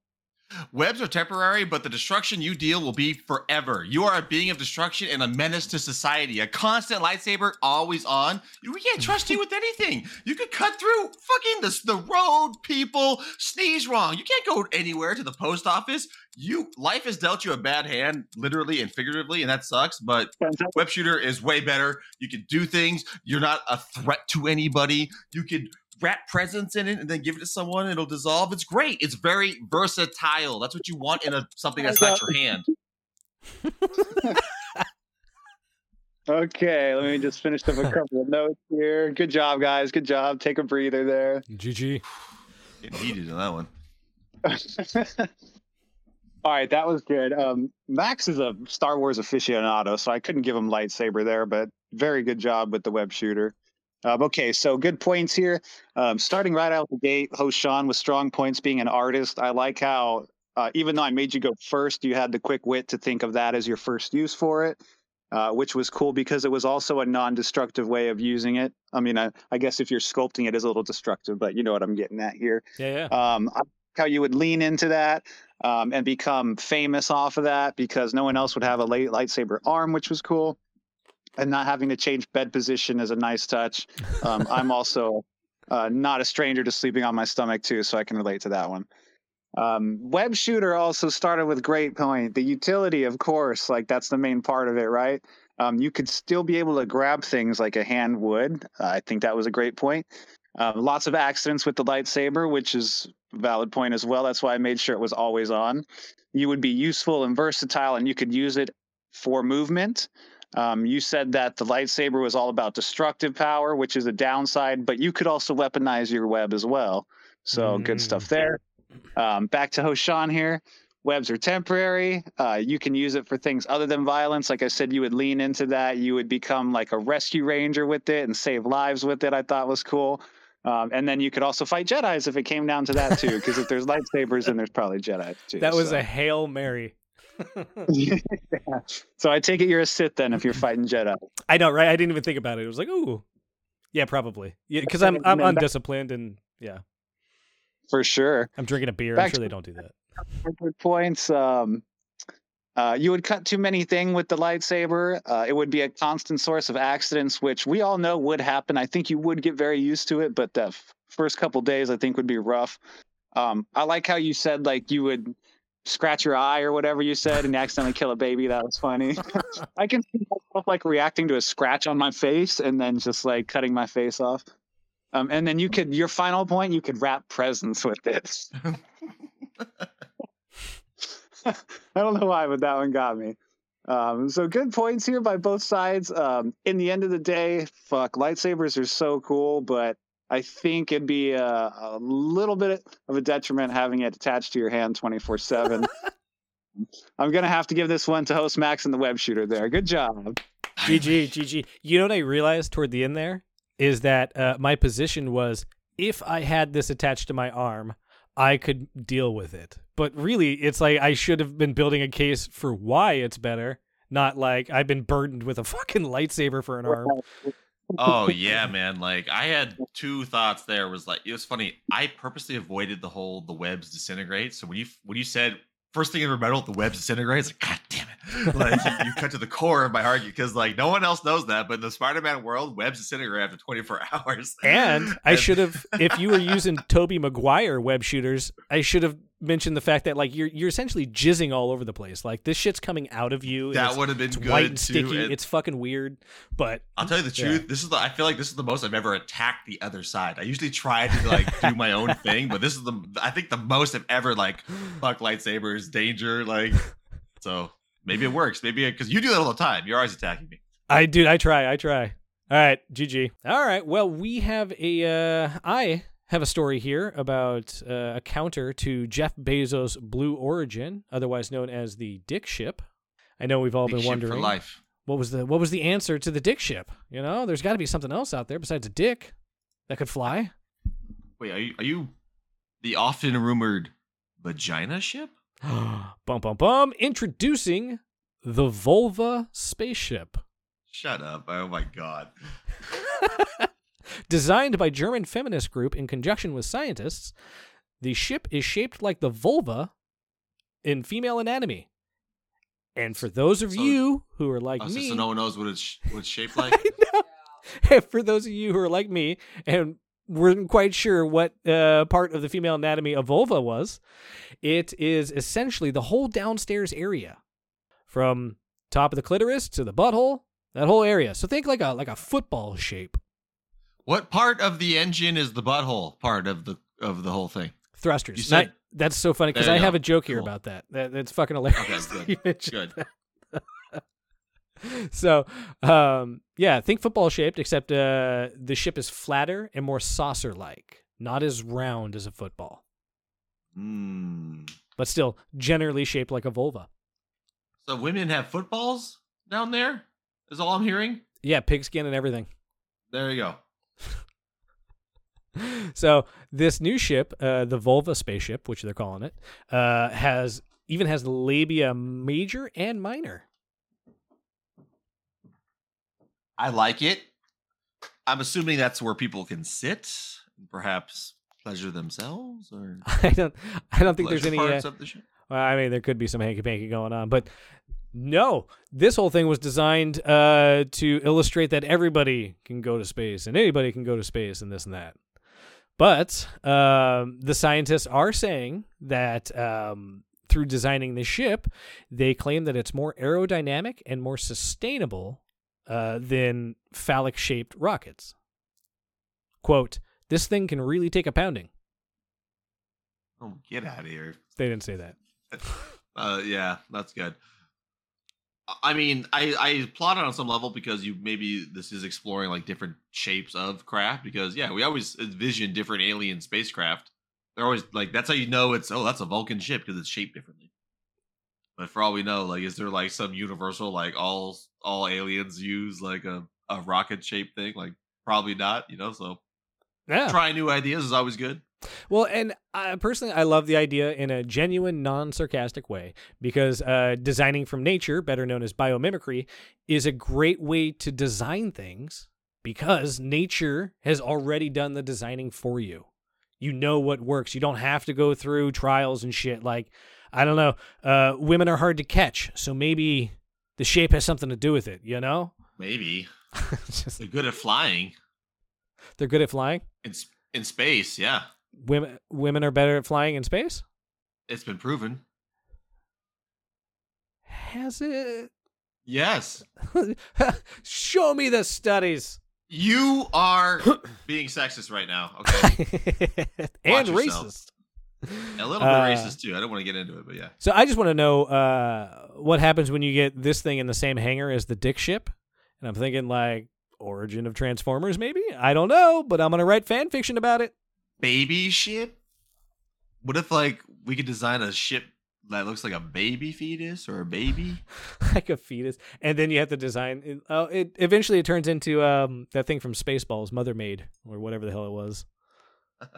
Webs are temporary, but the destruction you deal will be forever. You are a being of destruction and a menace to society. A constant lightsaber, always on. We can't trust you with anything. You could cut through fucking the, the road, people, sneeze wrong. You can't go anywhere to the post office. You life has dealt you a bad hand, literally and figuratively, and that sucks. But Web shooter is way better. You can do things. You're not a threat to anybody. You could wrap presents in it and then give it to someone. It'll dissolve. It's great. It's very versatile. That's what you want in a something that's not your hand. Okay, let me just finish up a couple of notes here. Good job, guys. Good job. Take a breather there. GG. Getting heated on that one. All right, that was good. Um, Max is a Star Wars aficionado, so I couldn't give him lightsaber there, but very good job with the web shooter. Um, okay, so good points here. Um, starting right out the gate, host Sean with strong points being an artist. I like how, uh, even though I made you go first, you had the quick wit to think of that as your first use for it, uh, which was cool because it was also a non destructive way of using it. I mean, I, I guess if you're sculpting it is a little destructive, but you know what I'm getting at here. Yeah, yeah. Um, I like how you would lean into that um, and become famous off of that because no one else would have a late lightsaber arm, which was cool. And not having to change bed position is a nice touch. Um, I'm also uh, not a stranger to sleeping on my stomach too, so I can relate to that one. Um, web shooter also started with great point. The utility, of course, like that's the main part of it, right? Um, you could still be able to grab things like a hand would. Uh, I think that was a great point. Uh, lots of accidents with the lightsaber, which is a valid point as well. That's why I made sure it was always on. You would be useful and versatile, and you could use it for movement. Um, you said that the lightsaber was all about destructive power, which is a downside, but you could also weaponize your web as well. So good Mm. stuff there. Um, back to host Sean here. Webs are temporary. Uh, you can use it for things other than violence. Like I said, you would lean into that. You would become like a rescue ranger with it and save lives with it. I thought was cool. Um, and then you could also fight Jedi's if it came down to that too. Because if there's lightsabers, then there's probably Jedi too. that was so. a hail mary. Yeah. So I take it you're a Sith then if you're fighting Jedi. I know, right? I didn't even think about it. It was like, ooh, yeah, probably, yeah, because I'm I'm undisciplined and yeah, For sure. I'm drinking a beer. Back I'm sure they don't do that. Good points. Um, uh, you would cut too many thing with the lightsaber. Uh, it would be a constant source of accidents, which we all know would happen. I think you would get very used to it, but the f- first couple days I think would be rough. Um, I like how you said like you would scratch your eye or whatever you said and accidentally kill a baby. That was funny. I can see myself like reacting to a scratch on my face and then just like cutting my face off. Um, and then you could your final point you could wrap presents with this. I don't know why, but that one got me. Um, so good points here by both sides. Um, in the end of the day, fuck, lightsabers are so cool, but I think it'd be a, a little bit of a detriment having it attached to your hand 24 7. I'm going to have to give this one to host Max and the web shooter there. Good job. GG, GG. You know what I realized toward the end there? Is that uh, my position was if I had this attached to my arm, I could deal with it. But really, it's like I should have been building a case for why it's better, not like I've been burdened with a fucking lightsaber for an arm. Oh yeah, man. Like I had two thoughts there. Was like it was funny. I purposely avoided the whole the webs disintegrate. So when you when you said first thing ever metal, the webs disintegrate, it's like God damn it! Like you, you cut to the core of my argument because like no one else knows that, but in the Spider-Man world, webs disintegrate after 24 hours. And I should have, if you were using Tobey Maguire web shooters, I should have mentioned the fact that like you're you're essentially jizzing all over the place. Like this shit's coming out of you. That would have been it's good white and too, sticky. and- It's fucking weird. But I'll tell you the Yeah. truth. This is the. I feel like this is the most I've ever attacked the other side. I usually try to like do my own thing, but this is the. I think the most I've ever like fuck lightsabers, danger, like. So maybe it works. Maybe because you do that all the time. You're always attacking me. I do. I try, I try. All right, GG. All right, well, we have a uh I have a story here about uh, a counter to Jeff Bezos' Blue Origin, otherwise known as the Dick Ship. I know we've all Big been ship wondering for life. what was the what was the answer to the Dick Ship. You know, there's got to be something else out there besides a dick that could fly. Wait, are you, are you the often rumored vagina ship? bum bum bum. Introducing the Vulva spaceship. Shut up! Oh my god. Designed by German feminist group in conjunction with scientists, the ship is shaped like the vulva in female anatomy. And for those of So- you who are like Oh, me, so no one knows what it's what it's shaped like. And for those of you who are like me and weren't quite sure what uh, part of the female anatomy a vulva was, it is essentially the whole downstairs area, from top of the clitoris to the butthole, that whole area. So think like a like a football shape. what part of the engine is the butthole part of the of the whole thing? thrusters. You said- that's so funny because I have go. a joke here Cool. about that. that. That's fucking hilarious. Okay, good. Good. So, um, yeah, think football shaped, except uh, the ship is flatter and more saucer like, not as round as a football, Hmm. but still generally shaped like a vulva. So women have footballs down there. Is all I'm hearing. Yeah, pigskin and everything. There you go. so this new ship, uh, the Vulva spaceship, which they're calling it, uh, has even has labia major and minor. I like it. I'm assuming that's where people can sit and perhaps pleasure themselves or I don't, I don't think there's any. Uh, of the well, I mean, there could be some hanky panky going on, but no, this whole thing was designed uh, to illustrate that everybody can go to space and anybody can go to space and this and that. But um, the scientists are saying that um, through designing the ship, they claim that it's more aerodynamic and more sustainable uh, than phallic shaped rockets. Quote, this thing can really take a pounding. Oh, get out of here. They didn't say that. Uh, yeah, that's good. I mean, I I applaud it on some level because you maybe this is exploring like different shapes of craft because yeah, we always envision different alien spacecraft. They're always like that's how you know it's oh that's a Vulcan ship because it's shaped differently. But for all we know, like is there like some universal like all all aliens use like a a rocket shaped thing? Like probably not, you know. So Yeah. trying new ideas is always good. Well, and I, personally, I love the idea in a genuine, non sarcastic way because uh, designing from nature, better known as biomimicry, is a great way to design things because nature has already done the designing for you. You know what works. You don't have to go through trials and shit. Like, I don't know, uh, women are hard to catch. So maybe the shape has something to do with it, you know? Maybe just- they're good at flying they're good at flying. in in space. Yeah, Women, women are better at flying in space? it's been proven. Has it? Yes. Show me the studies. You are being sexist right now. Okay. and racist. A little bit Uh, racist too. I don't want to get into it, but yeah. So I just want to know uh, what happens when you get this thing in the same hangar as the dick ship. And I'm thinking like, origin of Transformers, maybe? I don't know, but I'm going to write fan fiction about it. Baby ship? What if, like, we could design a ship that looks like a baby fetus or a baby? like a fetus. And then you have to design. It, oh, it eventually it turns into um that thing from Spaceballs, Mother Maid, or whatever the hell it was.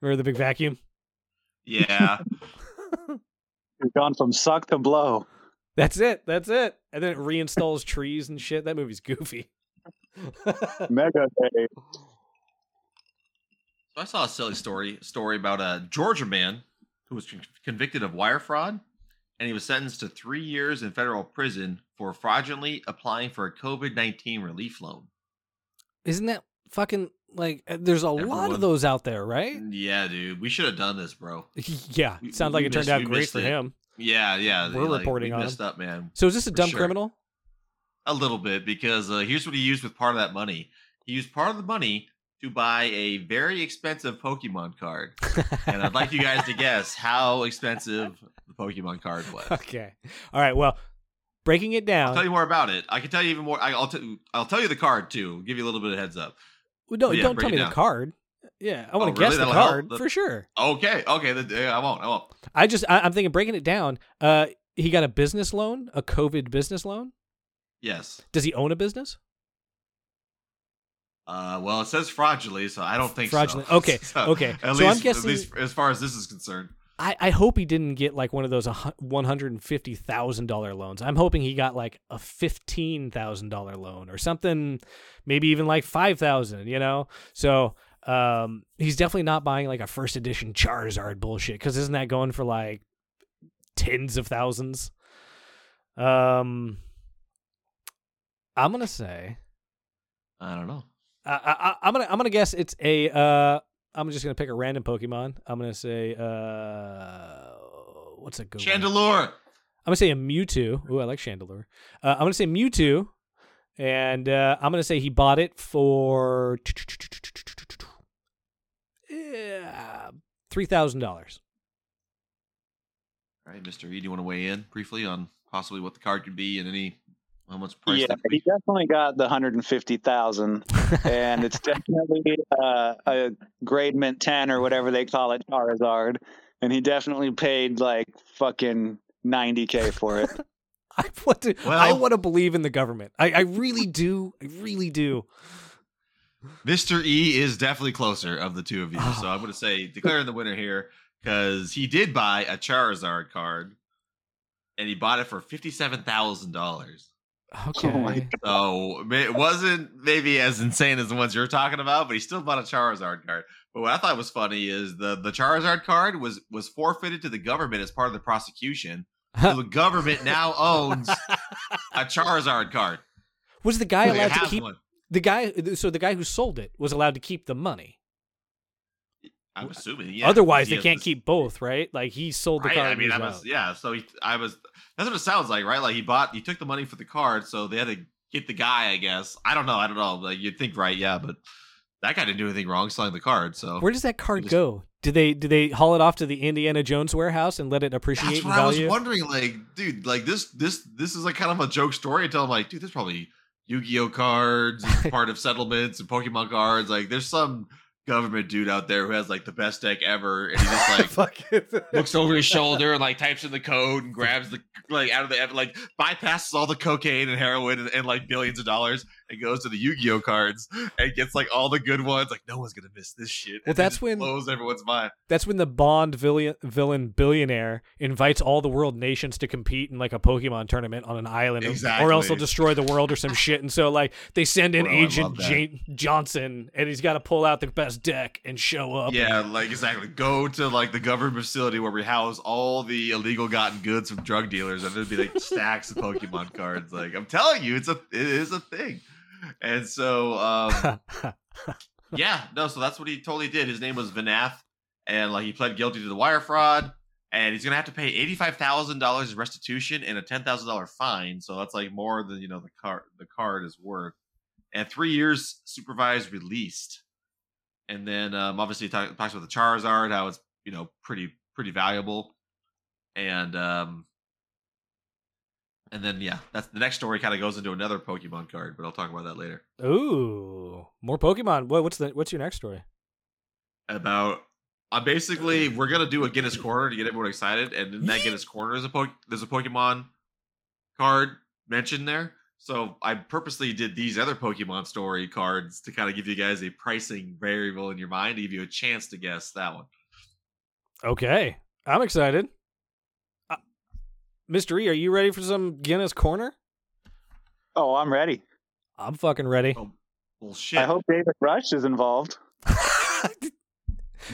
Remember the big vacuum? Yeah. You've gone from suck to blow. That's it. That's it. And then it reinstalls trees and shit. That movie's goofy. Mega Day. So I saw a silly story story about a Georgia man who was con- convicted of wire fraud, and he was sentenced to three years in federal prison for fraudulently applying for a COVID nineteen relief loan. Isn't that fucking like? uh, There's a lot of those out there, right? Yeah, dude, we should have done this, bro. yeah. We- Sounds like it turned out great for it. him. Yeah, yeah. We're like, reporting we on messed up, man. So is this a dumb sure. criminal? A little bit because uh, here's what he used with part of that money. He used part of the money to buy a very expensive Pokemon card, and I'd like you guys to guess how expensive the Pokemon card was. okay. All right. Well, breaking it down. I'll tell you more about it. I can tell you even more. I, I'll t- I'll tell you the card too. Give you a little bit of heads up. Well, no, yeah, don't tell me the card. Yeah, I want Oh, to really? guess the That'll card The- for sure. Okay, okay. The, yeah, I won't. I won't. I just I, I'm thinking breaking it down. Uh, he got a business loan, a COVID business loan. Yes. Does he own a business? Uh, well, it says fraudulently, so I don't think Fraudulent. so. Okay, So, okay. At So I'm guessing- at least as far as this is concerned. I, I hope he didn't get like one of those one hundred and fifty thousand dollar loans. I'm hoping he got like a fifteen thousand dollar loan or something, maybe even like five thousand. You know, so um, he's definitely not buying like a first edition Charizard bullshit because isn't that going for like tens of thousands? Um, I'm gonna say I don't know. I, I, I'm gonna I'm gonna guess it's a. Uh, I'm just gonna pick a random Pokemon. I'm gonna say uh, what's a good one? Chandelure. I'm gonna say a Mewtwo. Ooh, I like Chandelure. Uh, I'm gonna say Mewtwo, and uh, I'm gonna say he bought it for three thousand dollars. All right, Mr. E, do you want to weigh in briefly on possibly what the card could be and any how much price? Yeah, he definitely got the 150,000 and it's definitely uh, a grade mint 10 or whatever they call it Charizard and he definitely paid like fucking 90k for it. I want to. I want to believe in the government. I, I really do. I really do. Mr. E is definitely closer of the two of you, so I'm going to say declaring the winner here because he did buy a Charizard card, and he bought it for fifty-seven thousand dollars. Okay. Oh my So it wasn't maybe as insane as the ones you're talking about, but he still bought a Charizard card. But what I thought was funny is the the Charizard card was was forfeited to the government as part of the prosecution. So the government now owns a Charizard card. Was the guy They allowed to keep one. the guy? So the guy who sold it was allowed to keep the money. I'm assuming. Yeah, Otherwise, he they can't this- keep both, right? Like he sold the Right, card. I mean, I was was yeah. So he, I was. That's what it sounds like, right? Like he bought, he took the money for the card, so they had to get the guy. I guess I don't know. I don't know. Like you'd think, right? Yeah, but that guy didn't do anything wrong selling the card. So Where does that card just- go? Did they did they haul it off to the Indiana Jones warehouse and let it appreciate that's in what I was wondering. Like, dude, like this, this, this is like kind of a joke story. Until I'm like, dude, there's probably Yu-Gi-Oh cards, part of settlements and Pokemon cards. Like, there's some government dude out there who has like the best deck ever, and he just like looks over his shoulder and like types in the code and grabs the like out of the like bypasses all the cocaine and heroin and, and like billions of dollars and goes to the Yu-Gi-Oh cards and gets like all the good ones. Like no one's gonna miss this shit. Well, And that's when- blows everyone's mind. That's when the Bond villain, villain billionaire invites all the world nations to compete in like a Pokemon tournament on an island, or- or else Exactly. they'll destroy the world or some shit. And so like they send in Bro, Agent. Jan- Johnson, and he's got to pull out the best deck and show up. Yeah, like exactly. Go to like the government facility where we house all the illegal gotten goods from drug dealers, and there'd be like stacks of Pokemon cards. Like I'm telling you, it's a it is a thing. And so um Yeah, no, so that's what he totally did. His name was Vinath, and like he pled guilty to the wire fraud, and he's gonna have to pay eighty five thousand dollars in restitution and a ten thousand dollar fine. So that's like more than you know the card the card is worth, and three years supervised released. And then um, obviously he talk, talks about the Charizard, how it's you know pretty pretty valuable, and um, And then yeah, that's the next story. Kind of goes into another Pokemon card, but I'll talk about that later. Ooh, more Pokemon. What, what's the what's your next story? About I uh, basically we're gonna do a Guinness corner to get everyone excited, and in that Guinness corner is a po- there's a Pokemon card mentioned there. So I purposely did these other Pokemon story cards to kind of give you guys a pricing variable in your mind to give you a chance to guess that one. Okay, I'm excited. Mr. E, are you ready for some Guinness Corner? Oh, I'm ready. I'm fucking ready. Oh, well, shit. I hope David Rush is involved.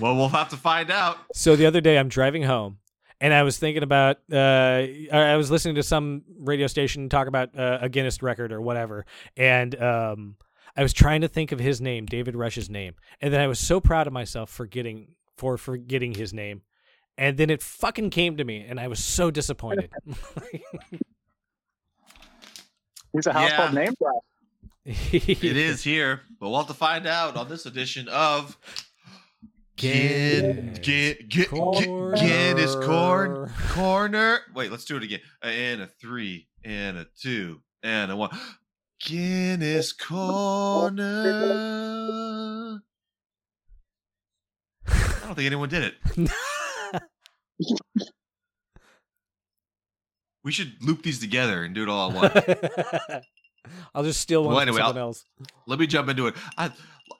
well, we'll have to find out. so the other day, I'm driving home, and I was thinking about. Uh, I was listening to some radio station talk about uh, a Guinness record or whatever, and um, I was trying to think of his name, David Rush's name, and then I was so proud of myself for getting for forgetting his name, and then it fucking came to me, and I was so disappointed. He's a household Yeah. name. for. It is here, but we'll have to find out on this edition of Guinness Gin, Gin, Corner. Guinness corn corner. Wait, let's do it again. And a three, and a two, and a one. Guinness corner. I don't think anyone did it. We should loop these together and do it all at once. I'll just steal one Well, from anyway, someone I'll- else. Let me jump into it. I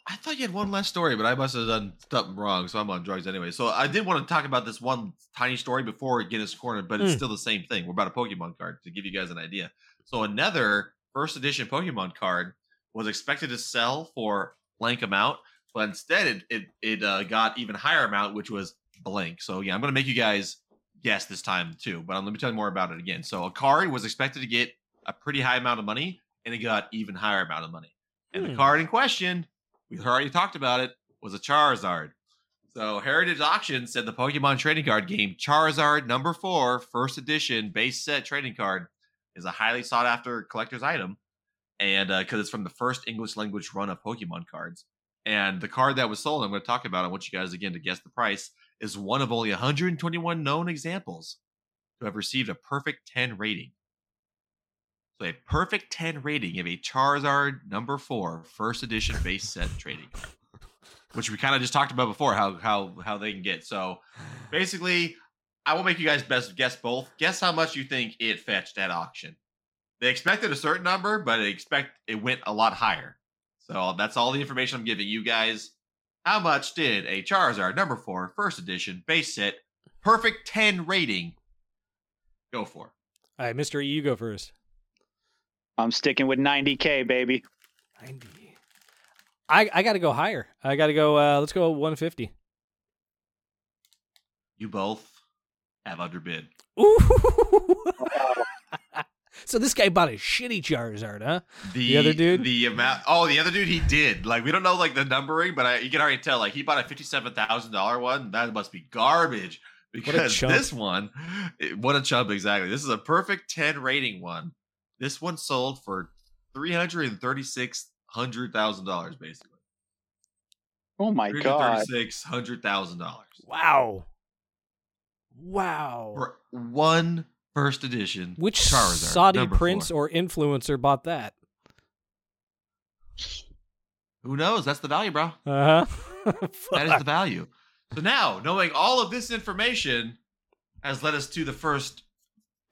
I thought you had one last story, but I must have done something wrong, so I'm on drugs anyway. So I did want to talk about this one tiny story before Guinness Corner, but it's Mm. still the same thing. We're about a Pokemon card to give you guys an idea. So another first edition Pokemon card was expected to sell for blank amount, but instead it it, it uh, got even higher amount, which was blank. So yeah, I'm gonna make you guys guess this time too, but let me tell you more about it again. So a card was expected to get a pretty high amount of money, and it got even higher amount of money. And the Hmm. card in question, we already talked about it, was a Charizard. So Heritage Auction said the Pokemon trading card game Charizard number four, first edition base set trading card, is a highly sought after collector's item. And because it's from the first English language run of Pokemon cards. And the card that was sold, I'm going to talk about. I want you guys again to guess the price, is one of only 121 known examples to have received a perfect 10 rating. So a perfect 10 rating of a Charizard number four first edition base set trading card. Which we kind of just talked about before, how how how they can get. So basically, I will make you guys best guess both. Guess how much you think it fetched at auction. They expected a certain number, but they expect it went a lot higher. So that's all the information I'm giving you guys. How much did a Charizard number four first edition base set perfect 10 rating go for? All right, Mr. E, you go first. I'm sticking with 90k, baby. 90. I, I got to go higher. I got to go, uh, let's go 150. You both have underbid. Ooh. so this guy bought a shitty Charizard, huh? The, other dude? the amount. Oh, the other dude, he did. Like we don't know like the numbering, but I, you can already tell. Like he bought a fifty-seven thousand dollar one. That must be garbage because chump. this one, it- what a chump exactly. This is a perfect ten rating one. This one sold for three hundred and thirty-six hundred thousand dollars, basically. Oh my Three god. hundred thirty-six hundred thousand dollars Wow. Wow. for one first edition. Which Charizard, Saudi prince four. or influencer bought that? Who knows? That's the value, bro. Uh huh. That is the value. So now, knowing all of this information has led us to the first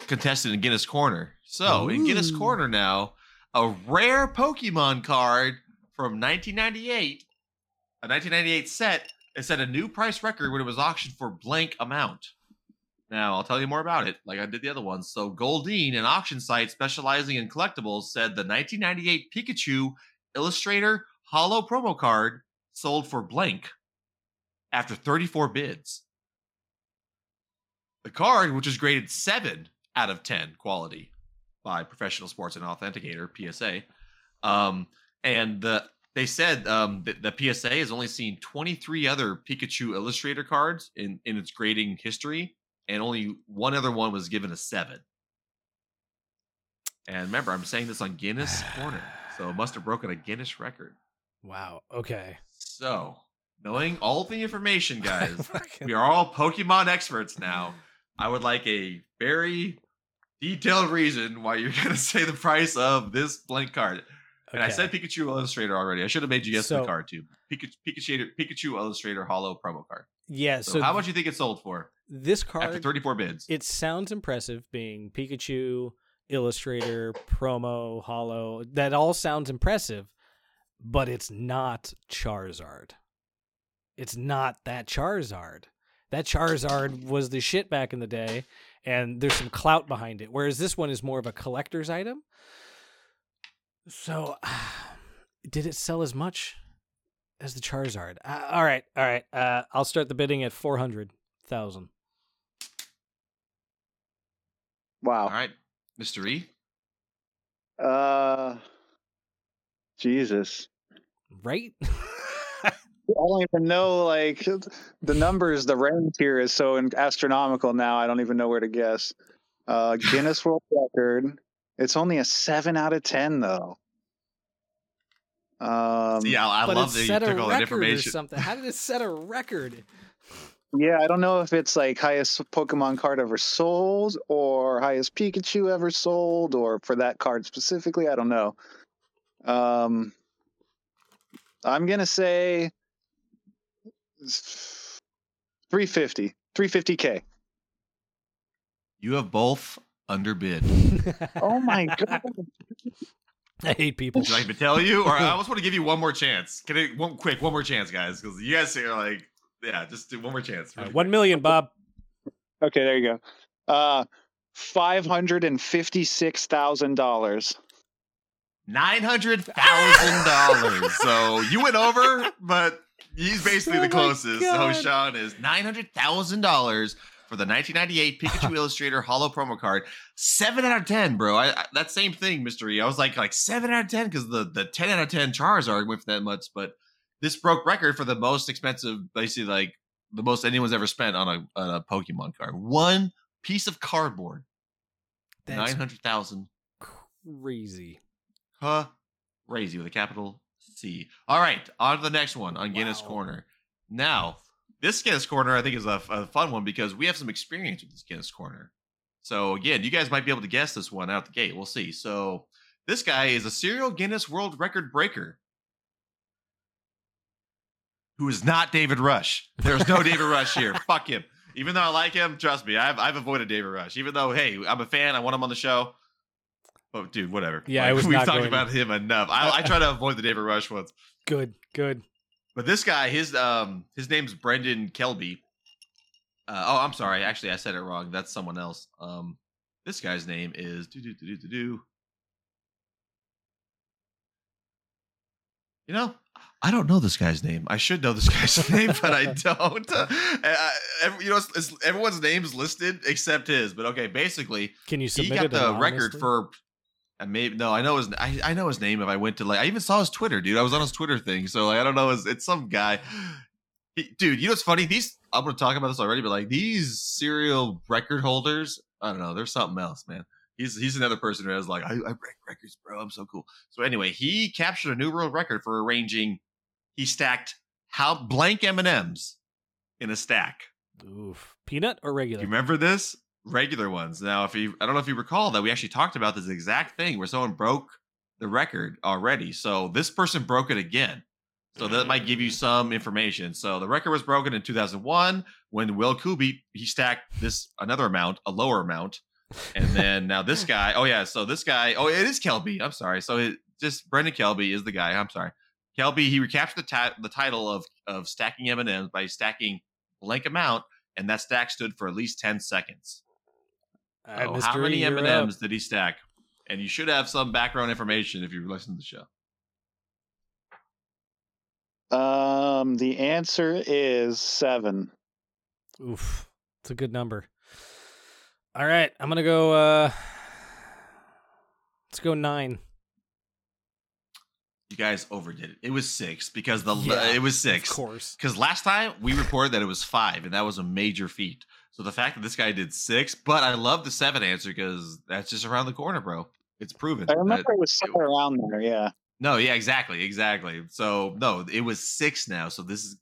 contestant in Guinness Corner. So, in Guinness Corner now, a rare Pokemon card from 1998, a 1998 set, it set a new price record when it was auctioned for blank amount. Now, I'll tell you more about it, like I did the other ones. So, Goldin, an auction site specializing in collectibles, said the 1998 Pikachu Illustrator Hollow promo card sold for blank after 34 bids. The card, which is graded 7 out of 10 quality by Professional Sports and Authenticator, PSA, um, and the they said um, the PSA has only seen 23 other Pikachu Illustrator cards in, in its grading history, and only one other one was given a 7. And remember, I'm saying this on Guinness Corner, so it must have broken a Guinness record. wow. Okay. So, knowing all the information, guys, Fucking- we are all Pokemon experts now. I would like a very detailed reason why you're going to say the price of this blank card. And I said Pikachu Illustrator already. I should have made you guess So- the card too. Pikachu, Pikachu, Pikachu Illustrator Hollow promo card. Yeah. So, So, how much do you think it sold for this card after 34 bids? it sounds impressive being Pikachu, Illustrator, promo, Hollow. That all sounds impressive, but it's not Charizard. It's not that Charizard. That Charizard was the shit back in the day, and there's some clout behind it. Whereas this one is more of a collector's item. So, did it sell as much as the Charizard? Uh, all right, all right. Uh, I'll start the bidding at four hundred thousand. Wow. All right, Mr. E. Uh, Jesus. Right? I don't even know like the numbers. The range here is so astronomical now. I don't even know where to guess. Uh, Guinness World Record. It's only a seven out of ten though. Um, See, I, I but love it that you set a took all that record or information. something. How did it set a record? yeah, I don't know if it's like highest Pokemon card ever sold or highest Pikachu ever sold or for that card specifically. I don't know. Um, I'm gonna say 350, 350k. You have both underbid. Oh my god! I hate people. Should I even tell you, or I almost want to give you one more chance? Can I one quick one more chance, guys? Because you guys are like, yeah, just do one more chance. All right, One million, Bob. Okay, there you go. Uh, five hundred and fifty-six thousand dollars. Nine hundred thousand dollars. So you went over, but he's basically Oh the closest. God. So Sean is nine hundred thousand dollars for the 1998 Pikachu Illustrator Hollow promo card. Seven out of ten, bro. I, I that same thing, Mystery. I was like like seven out of ten because the the ten out of ten Charizard went for that much, but this broke record for the most expensive, basically like the most anyone's ever spent on a on a Pokemon card. One piece of cardboard, nine hundred thousand. crazy. Huh? Crazy with a capital C. All right, on to the next one on Guinness Corner. Now, this Guinness Corner I think is a, a fun one because we have some experience with this Guinness Corner. So again, you guys might be able to guess this one out the gate. We'll see. So this guy is a serial Guinness World Record breaker. Who is not David Rush? There's no David Rush here. Fuck him. Even though I like him, trust me, I've I've avoided David Rush. Even though, hey, I'm a fan, I want him on the show. Oh, dude, whatever. Yeah, I was we've not talked about him enough. I, I try to avoid the David Rush ones. Good, good. But this guy, his um, his name's Brendan Kelby. Uh, oh, I'm sorry. Actually, I said it wrong. That's someone else. Um, this guy's name is do do do do do. You know, I don't know this guy's name. I should know this guy's name, but I don't. Uh, you know, it's, it's, everyone's name's listed except his. But okay, basically, Can you he got the record for. And maybe no, I know his. I, I know his name. If I went to like, I even saw his Twitter, dude. I was on his Twitter thing, so like, I don't know. It's, it's some guy, He- dude. You know what's funny? These I'm gonna talk about this already, but like these serial record holders, I don't know. There's something else, man. He's he's another person who has like, I, I break records, bro. I'm so cool. So anyway, he captured a new world record for arranging. He stacked how blank M and M's in a stack. Oof. Peanut or Do regular? you remember this? Regular ones. Now, if you, I don't know if you recall that we actually talked about this exact thing where someone broke the record already. So this person broke it again. So that might give you some information. So the record was broken in 2001 when Will Kubi he stacked this another amount, a lower amount, and then now this guy. Oh yeah, so this guy. Oh, it is Kelby. I'm sorry. So it, just Brendan Kelby is the guy. I'm sorry. Kelby he recaptured the the title of of stacking M and M's by stacking blank amount, and that stack stood for at least 10 seconds. All right, Oh, how many M and M's did he stack? And you should have some background information if you listen to the show. Um, the answer is seven. Oof. It's a good number. All right, I'm gonna go. uh Let's go nine. You guys overdid it. It was six because the Yeah, it was six. Of course. Because last time we reported that it was five, and that was a major feat. So the fact that this guy did six, but I love the seven answer because that's just around the corner, bro. It's proven. I remember it was somewhere around there. Yeah. No, yeah, exactly, exactly. So no, it was six now. So this is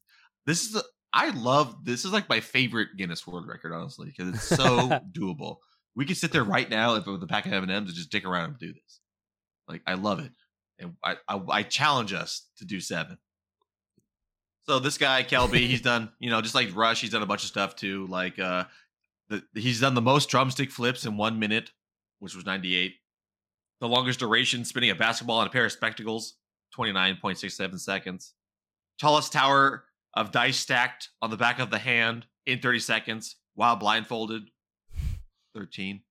this is the I love this is like my favorite Guinness World Record, honestly, because it's so doable. we could sit there right now with a pack of M and M's and just dick around and do this. Like I love it, and I, I I challenge us to do seven. So this guy Kelby, he's done you know just like Rush, he's done a bunch of stuff too. Like uh, the, he's done the most drumstick flips in one minute, which was ninety eight. The longest duration spinning a basketball on a pair of spectacles, twenty nine point six seven seconds. Tallest tower of dice stacked on the back of the hand in thirty seconds while blindfolded, thirteen.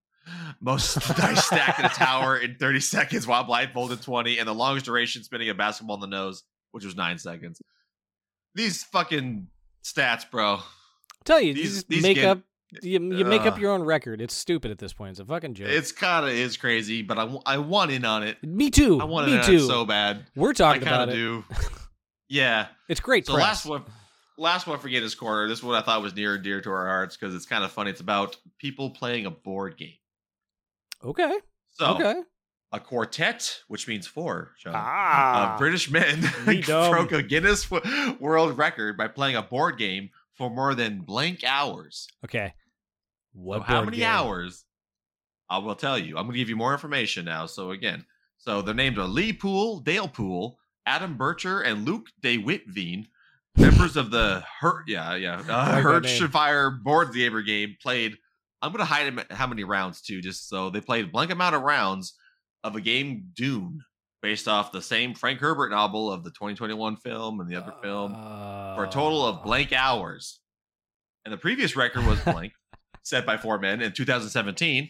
Most dice stacked in a tower in 30 seconds while blindfolded 20, and the longest duration spinning a basketball in the nose, which was nine seconds. These fucking stats, bro. tell you, These- these make get- up you, you make up your own record. It's stupid at this point. It's a fucking joke. It's kind of is crazy, but I, I want in on it. me too. I want me in on too. it so bad. We're talking kind about it. do. yeah. It's great. So press. last one, last one for Guinness Corner. This one I thought was near and dear to our hearts because it's kind of funny. It's about people playing a board game. Okay. So okay. A quartet, which means four, Sean, Ah. of British men Me broke a Guinness w- World Record by playing a board game for more than blank hours. okay. So What? how many game? hours? I will tell you. I'm going to give you more information now. So again, so their names are Lee Poole, Dale Poole, Adam Bircher, and Luke De Witveen, members of the Her- yeah yeah uh, like that name. Hershfire board gamer game. Played. I'm going to hide how many rounds too, just so they played a blank amount of rounds of a game Dune, based off the same Frank Herbert novel of the 2021 film and the other film for a total of Uh, blank hours. And the previous record was blank, set by four men in 2017.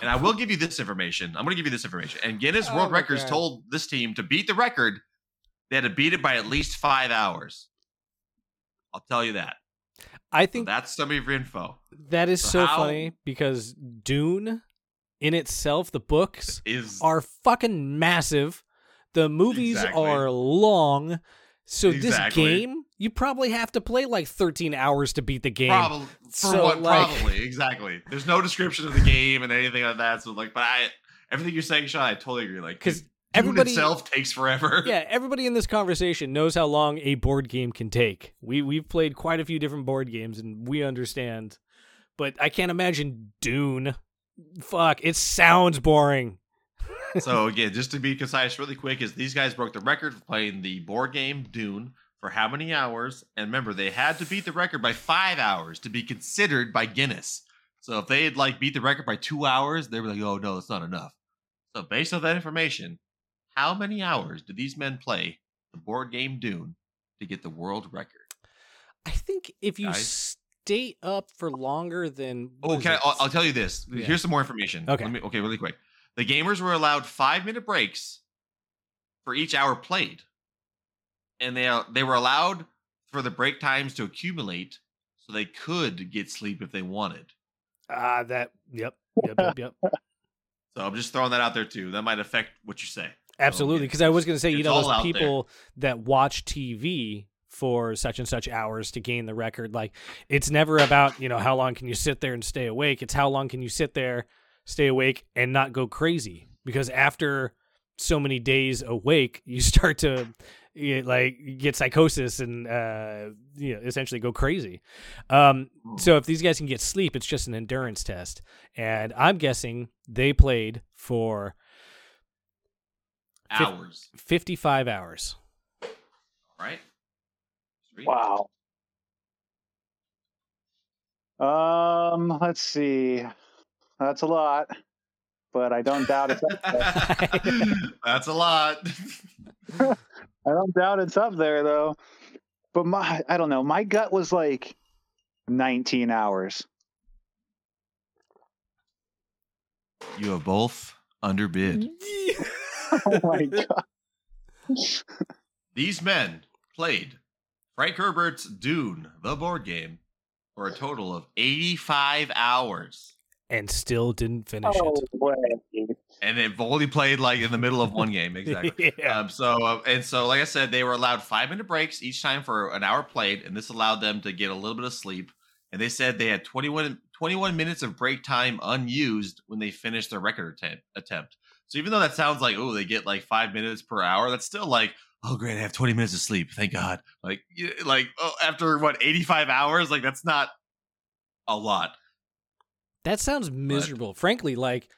And I will give you this information. I'm going to give you this information. And Guinness Oh World Records God. told this team to beat the record, they had to beat it by at least five hours. I'll tell you that. I So think that's some of your info. that is so so how- funny because Dune, in itself, the books Is are fucking massive. The movies Exactly. are long. So Exactly. this game, you probably have to play like 13 hours to beat the game. probably for So, what? like- probably exactly. There's no description of the game and anything like that. So like, but I everything you're saying, Sean, I totally agree. Like because everybody- itself takes forever. yeah, everybody in this conversation knows how long a board game can take. We we've played quite a few different board games and we understand. But I can't imagine Dune. Fuck, it sounds boring. so again, just to be concise, really quick, is these guys broke the record for playing the board game Dune for how many hours? And remember, they had to beat the record by five hours to be considered by Guinness. So if they had like beat the record by two hours, they were like, "Oh no, that's not enough." So based on that information, how many hours did these men play the board game Dune to get the world record? I think if you Guys? Stay up for longer than what Oh, is can I, I'll, I'll tell you this. Yeah. Here's some more information. Okay. Let me, okay, really quick. The gamers were allowed five minute breaks for each hour played, and they they were allowed for the break times to accumulate, so they could get sleep if they wanted. Ah, that. Yep. Yep. Yep. Yep. So I'm just throwing that out there too. That might affect what you say. Absolutely, because I was going to say, you know, all those out there. people that watch TV for such and such hours to gain the record, like it's never about you know how long can you sit there and stay awake. It's how long can you sit there, stay awake, and not go crazy. Because after so many days awake, you start to you, like get psychosis and uh, you know essentially go crazy. Um, so if these guys can get sleep, it's just an endurance test, and I'm guessing they played for Hours. 55 hours. All right. Sweet. Wow. Um, let's see. That's a lot, but I don't doubt it's up there. That's a lot. I don't doubt it's up there though. But my I don't know. My gut was like 19 hours. you have both underbid. Oh my god. These men played Frank Herbert's Dune, the board game, for a total of 85 hours. And still didn't finish Oh it. way. And they've only played like in the middle of one game. Exactly. yeah. Um, so, uh, and so, like I said, they were allowed five minute breaks each time for an hour played, and this allowed them to get a little bit of sleep. And they said they had 21, 21 minutes of break time unused when they finished their record attempt. attempt. So, even though that sounds like, oh, they get like five minutes per hour, that's still like, oh, great, I have 20 minutes of sleep. Thank God. Like, like oh, after what, 85 hours? Like, that's not a lot. That sounds miserable. Frankly, like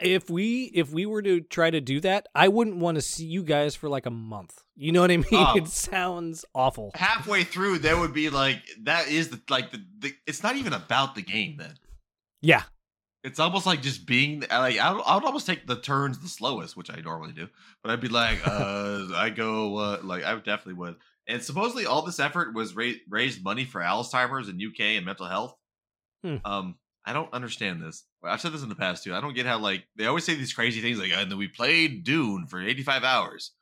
if we if we were to try to do that, I wouldn't want to see you guys for like a month. You know what I mean? Oh. it sounds awful. Halfway through, there would be like that is the like the, the it's not even about the game then. Yeah. It's almost like just being like I would, I would almost take the turns the slowest, which I normally do, but I'd be like, uh, I go uh, like I definitely would. And supposedly all this effort was ra- raised money for Alzheimer's in UK and mental health. Hmm. Um, I don't understand this. I've said this in the past too. I don't get how like they always say these crazy things like, and then we played Dune for 85 hours,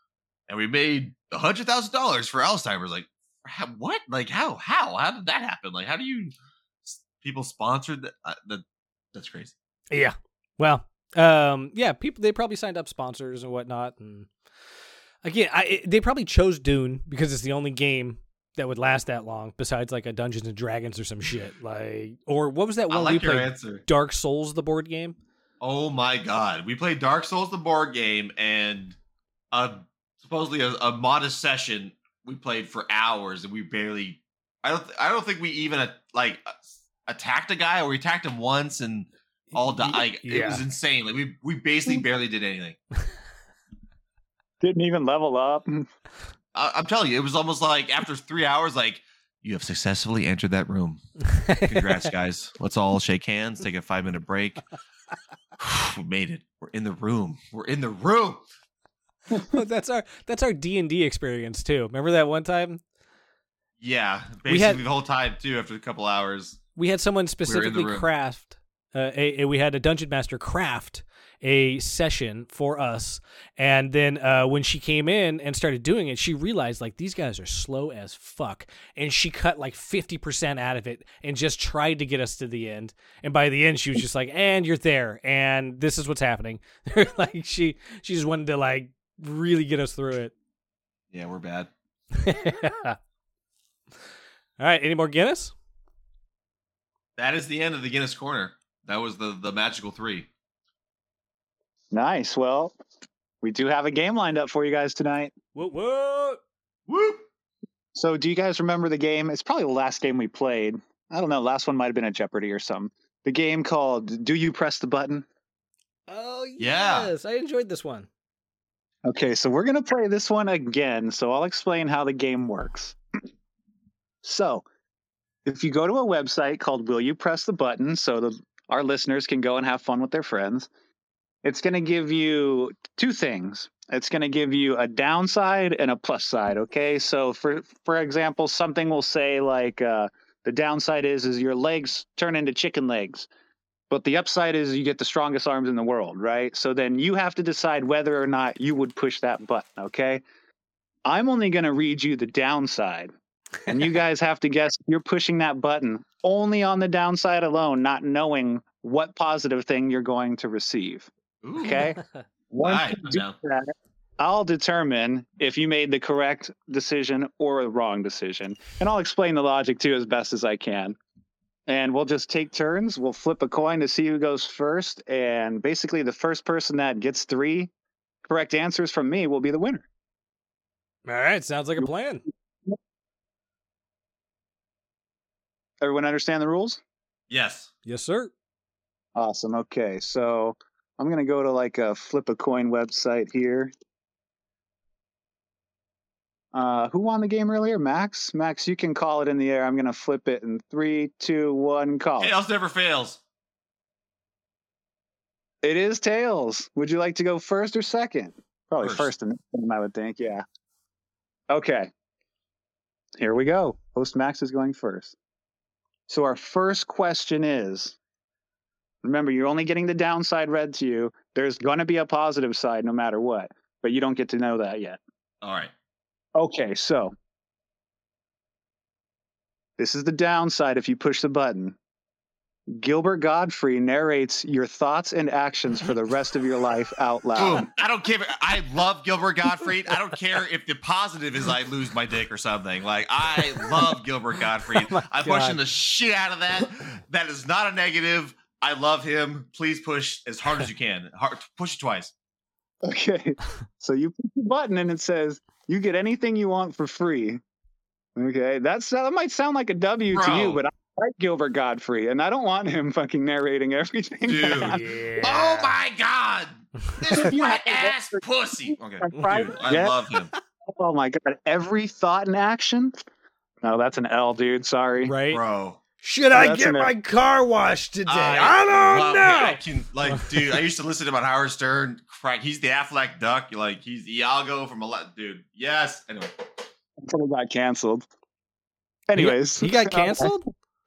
and we made a hundred thousand dollars for Alzheimer's. Like, how, what? Like, how? How? How did that happen? Like, how do you people sponsored that? Uh, that that's crazy. Yeah. Well, um, yeah, people they probably signed up sponsors and whatnot, and again, I it- they probably chose Dune because it's the only game that would last that long, besides like a Dungeons and Dragons or some shit, like or what was that I one like we your played? answer. Dark Souls, the board game. Oh my god, we played Dark Souls the board game, and uh supposedly a, a modest session we played for hours, and we barely. I don't. I don't think we even uh, like uh, attacked a guy, or we attacked him once, and all died. Like, It was insane. Like we we basically barely did anything. Didn't even level up. I, I'm telling you, it was almost like after three hours, like you have successfully entered that room. Congrats, guys. Let's all shake hands, take a five minute break. we made it. We're in the room. We're in the room. that's our that's our D and D experience too. Remember that one time Yeah, We basically had- the whole time too. After a couple hours, we had someone specifically craft. Uh, a, a- we had a dungeon master craft a session for us, and then uh, when she came in and started doing it, she realized like these guys are slow as fuck, and she cut like fifty percent out of it and just tried to get us to the end. And by the end, she was just like, "And you're there, and this is what's happening." like she she just wanted to like really get us through it. yeah, we're bad. All right, any more Guinness? That is the end of the Guinness Corner. That was the the magical three. Nice. Well, we do have a game lined up for you guys tonight. What what? Whoop! So, do you guys remember the game? It's probably the last game we played. I don't know. Last one might have been a Jeopardy or something. The game called "Do You Press the Button?" Oh Yeah. yes, I enjoyed this one. Okay, so we're gonna play this one again. So I'll explain how the game works. So, if you go to a website called "Will You Press the Button?" so the, our listeners can go and have fun with their friends, it's going to give you two things. It's going to give you a downside and a plus side. Okay, so for for example, something will say like uh, the downside is is your legs turn into chicken legs. But the upside is you get the strongest arms in the world, right? So then you have to decide whether or not you would push that button, okay? I'm only going to read you the downside. And you guys have to guess you're pushing that button only on the downside alone, not knowing what positive thing you're going to receive. Ooh. Okay? Once Alright, you I'm do down. that, I'll determine if you made the correct decision or the wrong decision. And I'll explain the logic too as best as I can. And we'll just take turns. We'll flip a coin to see who goes first. And basically, the first person that gets three correct answers from me will be the winner. All right, sounds like a plan. Everyone understand the rules? Yes. Yes, sir. Awesome. Okay. So I'm going to go to like a flip a coin website here. Uh, who won the game earlier? Max? Max, you can call it in the air. I'm going to flip it in three, two, one, call. it. Chaos never fails. It is Tails. Would you like to go first or second? Probably First. first, in this I would think. Yeah. Okay. Here we go. Host Max is going first. So our first question is remember, you're only getting the downside read to you. There's going to be a positive side no matter what, but you don't get to know that yet. All right. Okay, so this is the downside if you push the button. Gilbert Gottfried narrates your thoughts and actions for the rest of your life out loud. Boom. I don't care. I love Gilbert Gottfried. I don't care if the positive is I lose my dick or something. Like I love Gilbert Gottfried. Oh I'm pushing the shit out of that. That is not a negative. I love him. Please push as hard as you can. Hard, push it twice. Okay, so you push the button and it says you get anything you want for free. Okay, that's that might sound like a W to you, but I like Gilbert Gottfried, and I don't want him fucking narrating everything. Dude. happens. Oh my god! This You wet ass pussy. Okay, dude, I Yeah. love him. Oh my god! Every thought and action. No, that's an L, dude. Sorry. Right? Bro. Should I That's get an- my car washed today? I, love don't him. I know. can, like, dude, I used to listen to him on Howard Stern. Crack. He's the Aflac Duck. Like, he's Iago from a lot. Dude, yes. Anyway, Until it got canceled. Anyways, He got canceled?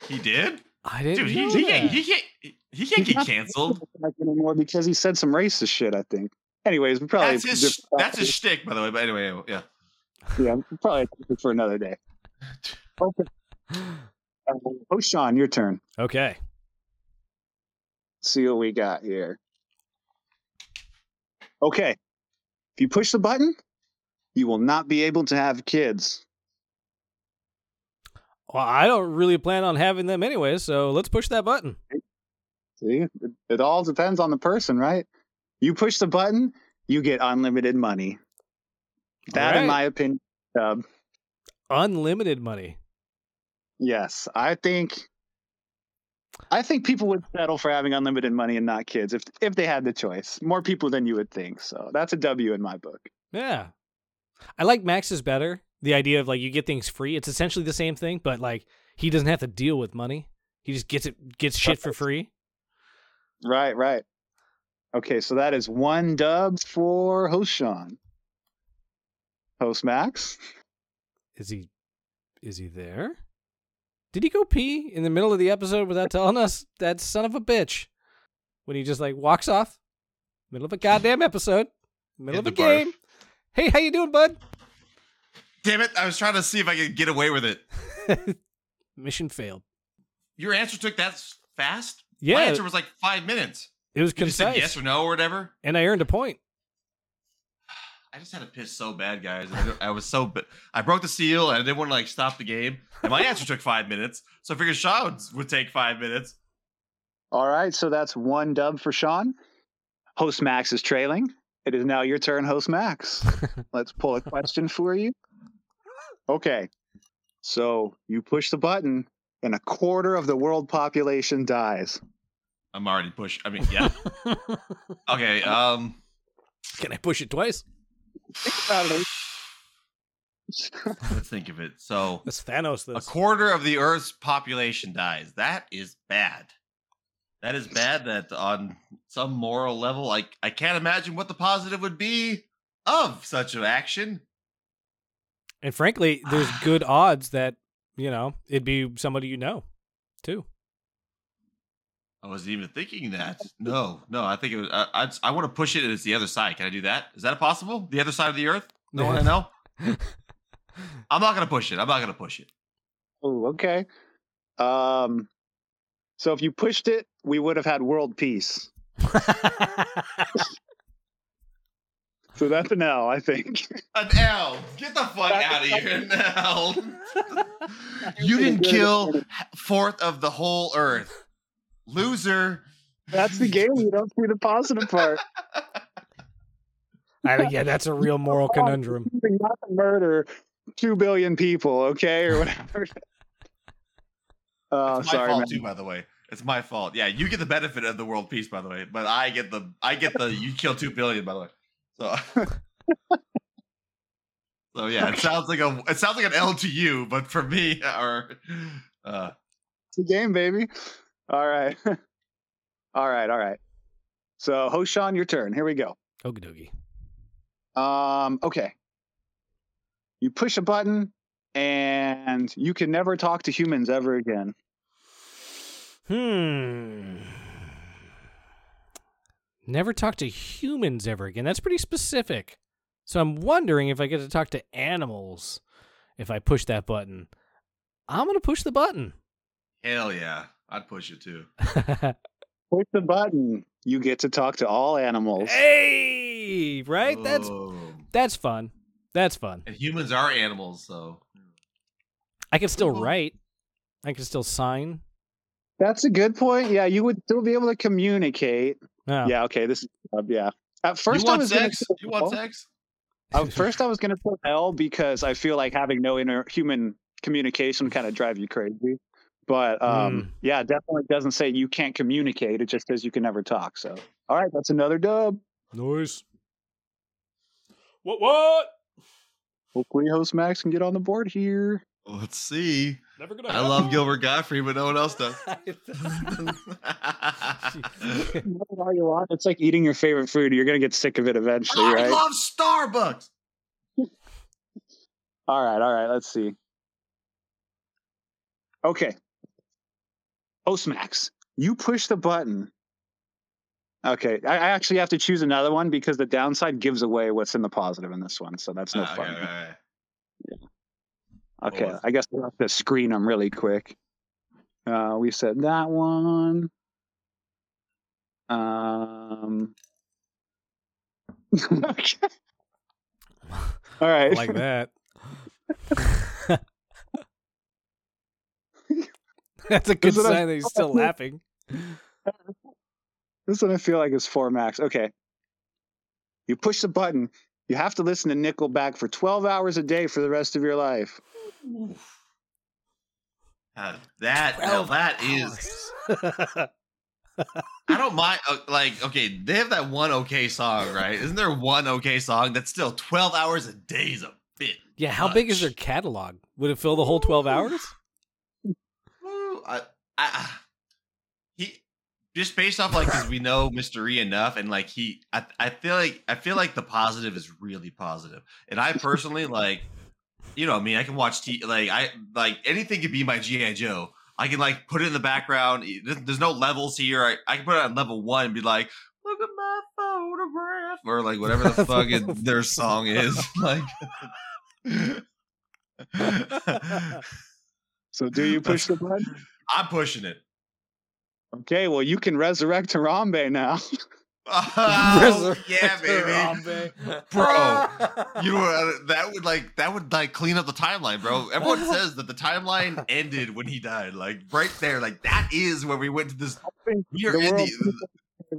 He did. I didn't Dude, he, know he, that. can't, he can't. He can't He's get canceled. anymore because he said some racist shit. I think. Anyways, we probably That's his. That's his shtick, by the way. But anyway, yeah. yeah, probably for another day. Okay. Uh, oh, Sean, your turn. Okay. see what we got here. Okay. If you push the button, you will not be able to have kids. Well, I don't really plan on having them anyway, so let's push that button. See, it, it all depends on the person, right? You push the button, you get unlimited money. That, Alright. in my opinion, uh, Unlimited money. yes, I think. I think people would settle for having unlimited money and not kids if if they had the choice. More people than you would think. So that's a W in my book. Yeah. I like Max's better. The idea of like you get things free. It's essentially the same thing, but like he doesn't have to deal with money. He just gets it gets shit for free. Right, right. Okay, so that is one dub for host Sean. Host Max. Is he is he there? Did he go pee in the middle of the episode without telling us? That son of a bitch. When he just like walks off. Middle of a goddamn episode. Middle Hit of a barf. game. Hey, how you doing, bud? Damn it! I was trying to see if I could get away with it. Mission failed. Your answer took that fast. Yeah, My answer was like five minutes. it was You just said concise. yes or no or whatever. and I earned a point. I just had to piss so bad, guys. I, I was so bi- I broke the seal and I didn't want to like stop the game. And my answer took five minutes, so I figured Sean's would take five minutes. All right, so that's one dub for Sean. Host Max is trailing. It is now your turn, Host Max. Let's pull a question for you. Okay. So you push the button and a quarter of the world population dies. I'm already pushed. I mean, yeah. Okay. Um. Can I push it twice? Let's think of it. So That's Thanos. a quarter of the Earth's population dies. That is bad. That is bad. That on some moral level, like I can't imagine what the positive would be of such an action. And frankly, there's good odds that you know it'd be somebody you know, too. I wasn't even thinking that. No, no. I think it was. I I, I want to push it. and It's the other side. Can I do that? Is that possible? The other side of the Earth? No one I know. I'm not gonna push it. I'm not gonna push it. Oh, okay. Um, so if you pushed it, we would have had world peace. So that's an L, I think. An L. Get the fuck out of here, an L. you didn't kill fourth of the whole Earth, loser. That's the game. You don't see the positive part. I think, yeah, that's a real moral conundrum. Not to murder two billion people, okay, or whatever. Oh, It's my sorry, fault man. too, by the way. It's my fault. Yeah, you get the benefit of the world peace, by the way, but I get the I get the you kill two billion, by the way. So, so yeah, it sounds like a it sounds like an L to you, but for me, or uh, It's a game, baby. All right. all right, all right. So, host Sean, your turn. Here we go. Okie dokie. Um, okay. You push a button and you can never talk to humans ever again. Hmm. Never talk to humans ever again. That's pretty specific. So I'm wondering if I get to talk to animals if I push that button. I'm going to push the button. hell yeah, I'd push it too. Push the button. You get to talk to all animals. hey, right? That's that's fun. That's fun. and humans are animals, so I can still write. I can still sign. That's a good point. Yeah, you would still be able to communicate. Oh. Yeah, okay. This is uh, yeah. At first, you I want was gonna sex? You want sex? At first, I was gonna put L because I feel like having no inner human communication kind of drive you crazy. But um, Mm. yeah, definitely doesn't say you can't communicate. It just says you can never talk. So, all right, that's another dub. Nice. What? What? Hopefully, host Max can get on the board here. Let's see. Never gonna. I love Gilbert Gottfried, but no one else does. What are you on? It's like eating your favorite food. You're gonna get sick of it eventually, I right? love Starbucks. All right, all right. Let's see. Okay. Host Max, you push the button. Okay, I I actually have to choose another one because the downside gives away what's in the positive in this one, so that's no Ah, okay, fun. okay, okay. Okay, I guess we'll have to screen them really quick. Uh, we said that one. Um. okay. All right. like that. That's a good Is it a- sign that he's still laughing. This one I feel like is four max. Okay. You push the button. You have to listen to Nickelback for 12 hours a day for the rest of your life. Uh, that now that is I don't mind. Uh, like, okay, they have that one okay song, right? Isn't there one okay song that's still twelve hours a day is a bit? Yeah, how big is their catalog? Would it fill the whole twelve hours? Ooh, I, I, he just based off like because we know Mr. E enough, and like he, I, I feel like I feel like the positive is really positive, and I personally like, you know, I me, mean, I can watch T, like I like anything could be my GI Joe. I can like put it in the background. There's, there's no levels here. I, I can put it on level one and be like, look at my photograph, or like whatever the fuck it, their song is, like. So, do you push the button? I'm pushing it. Okay, well, you can resurrect Harambe now. Oh, yeah, baby. Bro, You know what, that would like that would like clean up the timeline, bro. Everyone says that the timeline ended when he died. Like right there, like that is where we went to this. We are The in the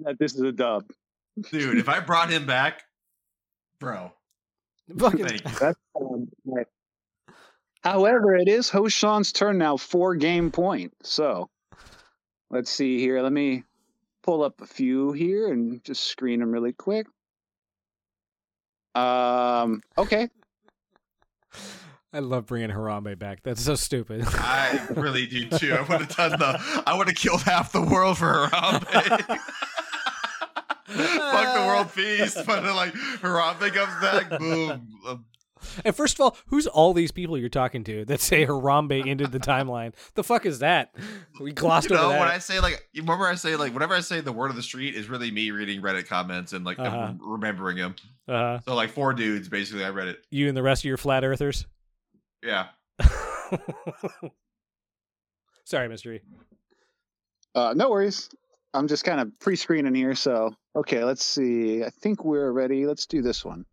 that this is a dub. dude. If I brought him back, bro, Fucking- thank you. That's um, right. However, it is host Sean's turn now, four game point. So let's see here. Let me pull up a few here and just screen them really quick. Um. Okay. I love bringing Harambe back. That's so stupid. I really do too. I would have done the. I would have killed half the world for Harambe. Fuck the world peace, but like Harambe comes back, boom. And first of all, who's all these people you're talking to that say Harambe ended the timeline? The fuck is that? We glossed you know, over that. when I say like, you remember I say like, whenever I say the word of the street is really me reading Reddit comments and like Uh-huh. remembering them. Uh-huh. So like four dudes, basically, I read it. you and the rest of your flat earthers. Yeah. Sorry, mystery. Uh, no worries. I'm just kind of pre-screening here. So okay, let's see. I think we're ready. Let's do this one.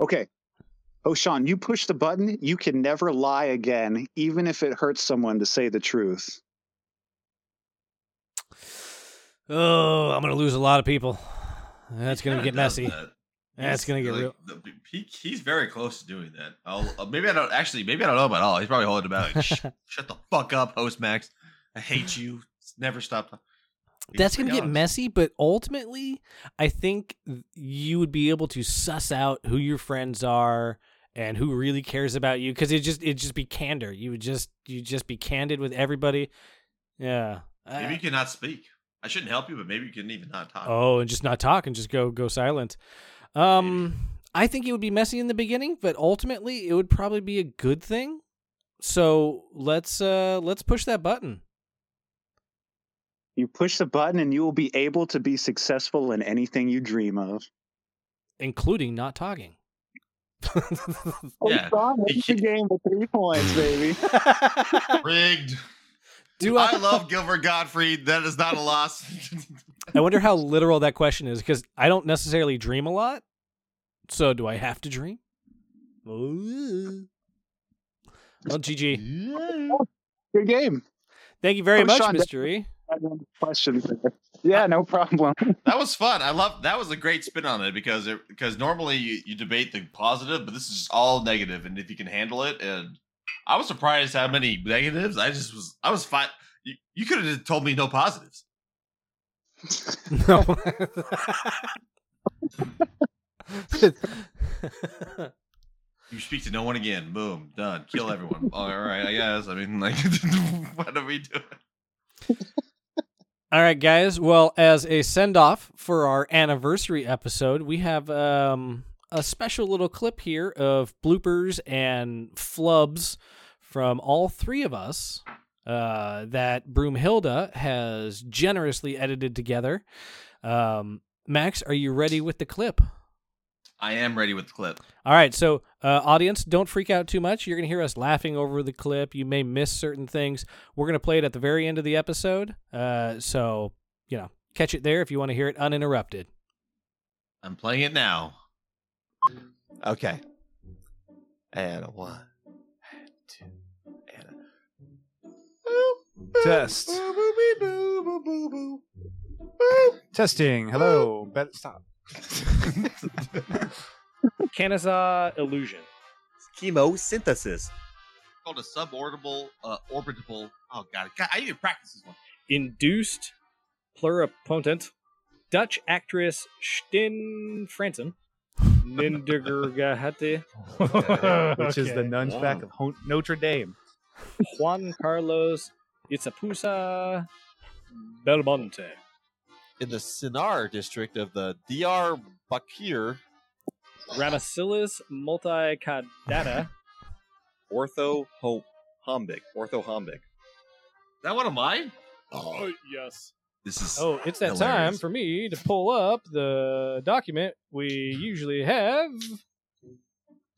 Okay. Oh, Sean, you push the button. You can never lie again, even if it hurts someone to say the truth. Oh, I'm gonna lose a lot of people. That's gonna get messy. that. That's He's, gonna get like, real. the- He, he's very close to doing that. I'll, uh, maybe I don't actually. Maybe I don't know about all. He's probably holding it back. Like, "Shh, shut the fuck up, host Max. I hate you. Never stop. That's gonna get messy, but ultimately, I think you would be able to suss out who your friends are and who really cares about you because it just it just be candor. You would just you just be candid with everybody. Yeah. Maybe you cannot speak. I shouldn't help you, but maybe you can even not talk. oh, and just not talk and just go go silent. Um, I think it would be messy in the beginning, but ultimately, it would probably be a good thing. So let's uh let's push that button. You push the button, and you will be able to be successful in anything you dream of. including not talking. Oh, yeah. Sean, what's the game with three points, baby? Rigged. Do I I? love Gilbert Gottfried. That is not a loss. I wonder how literal that question is because I don't necessarily dream a lot. So do I have to dream? Ooh. Well, GG. Good game. Thank you very Oh, much, Sean, Mystery. I have. Yeah, no problem. that was fun. I love that was a great spin on it because it, because normally you, you debate the positive, but this is all negative, and if you can handle it, and I was surprised how many negatives. I just was. I was fine. You, you could have told me no positives. No. You speak to no one again. Boom. Done. Kill everyone. All right. I guess. I mean, like, what are we doing? All right, guys. Well, as a send off for our anniversary episode, we have um, a special little clip here of bloopers and flubs from all three of us uh, that Broomhilda has generously edited together. Um, Max, are you ready with the clip? I am ready with the clip. All right, so uh, audience, don't freak out too much. You're going to hear us laughing over the clip. You may miss certain things. We're going to play it at the very end of the episode. Uh, so, you know, catch it there if you want to hear it uninterrupted. I'm playing it now. Okay. And a one, and two, and a Test. Testing. Hello. Bet stop. Kanaza illusion. chemosynthesis. called a suborbital, uh, orbitable. Oh god, God, I even to practice this one. Induced pluripotent Dutch actress Stin Fransen. Nindergahate. Which is the nuns' back of Ho- Notre Dame. Juan Carlos Itzapusa Belmonte. In the Sinar district of the DR Bakir Ramacillus multicadata. Ortho hombic. Ortho hombic. That one of mine? Oh, yes. This is. Oh, it's that time Hilarious. for me to pull up the document we usually have.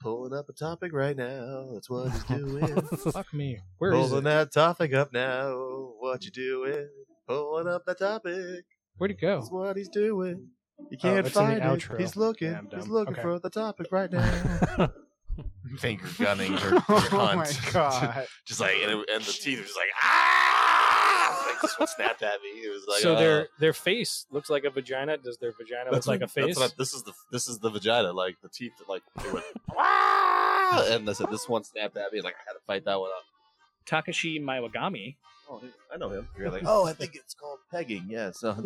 pulling up a topic right now. That's what he's doing. Fuck me. Where is pulling it? that topic up now. What you doing? Pulling up that topic. Where'd it go? That's what he's doing. You Oh, can't it's in find it. outro. He's looking. Yeah, I'm he's dumb. looking Okay. for the topic right now. Finger gunning her, her oh my hunt. god. just like and, it, and the teeth were just like ah. Like this one snapped at me. It was like so uh, their their face looks like a vagina. Does their vagina look That's like what- a face? That's what I- this is the this is the vagina. Like the teeth, like they went, "Ah!" and I said this one snapped at me. Like I had to fight that one up. Takashi Maiwagami. Oh, I know him. You're like, oh, I think it's called pegging. Yes. All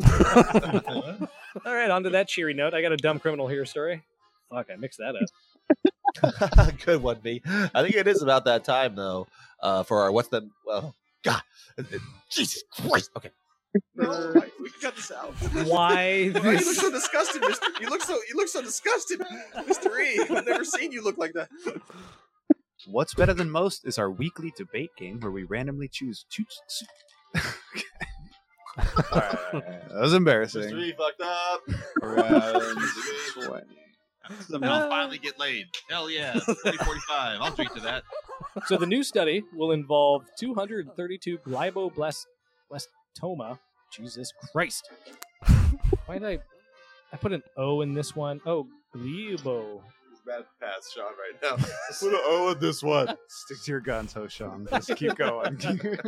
right, on to that cheery note. I got a dumb criminal here story. Fuck, I mixed that up. Good one, B. I think it is about that time though. Uh, for our what's the well, God, Jesus Christ. Okay. No, we can cut this out. Why Why you look so disgusted, Mister? You look so you look so disgusted, Mister E. I've never seen you look like that. What's better than most is our weekly debate game where we randomly choose two. Alright, that was embarrassing. Mr. E fucked up. Round 20. I'll finally get laid. Hell yeah. 2045. I'll drink to that. So the new study will involve 232 glioblastoma. Jesus Christ! Why did I? I put an O in this one. Oh, gliobo. Bad pass, Sean, right now. Put an O in this one. Stick to your guns, host Sean. Just keep going.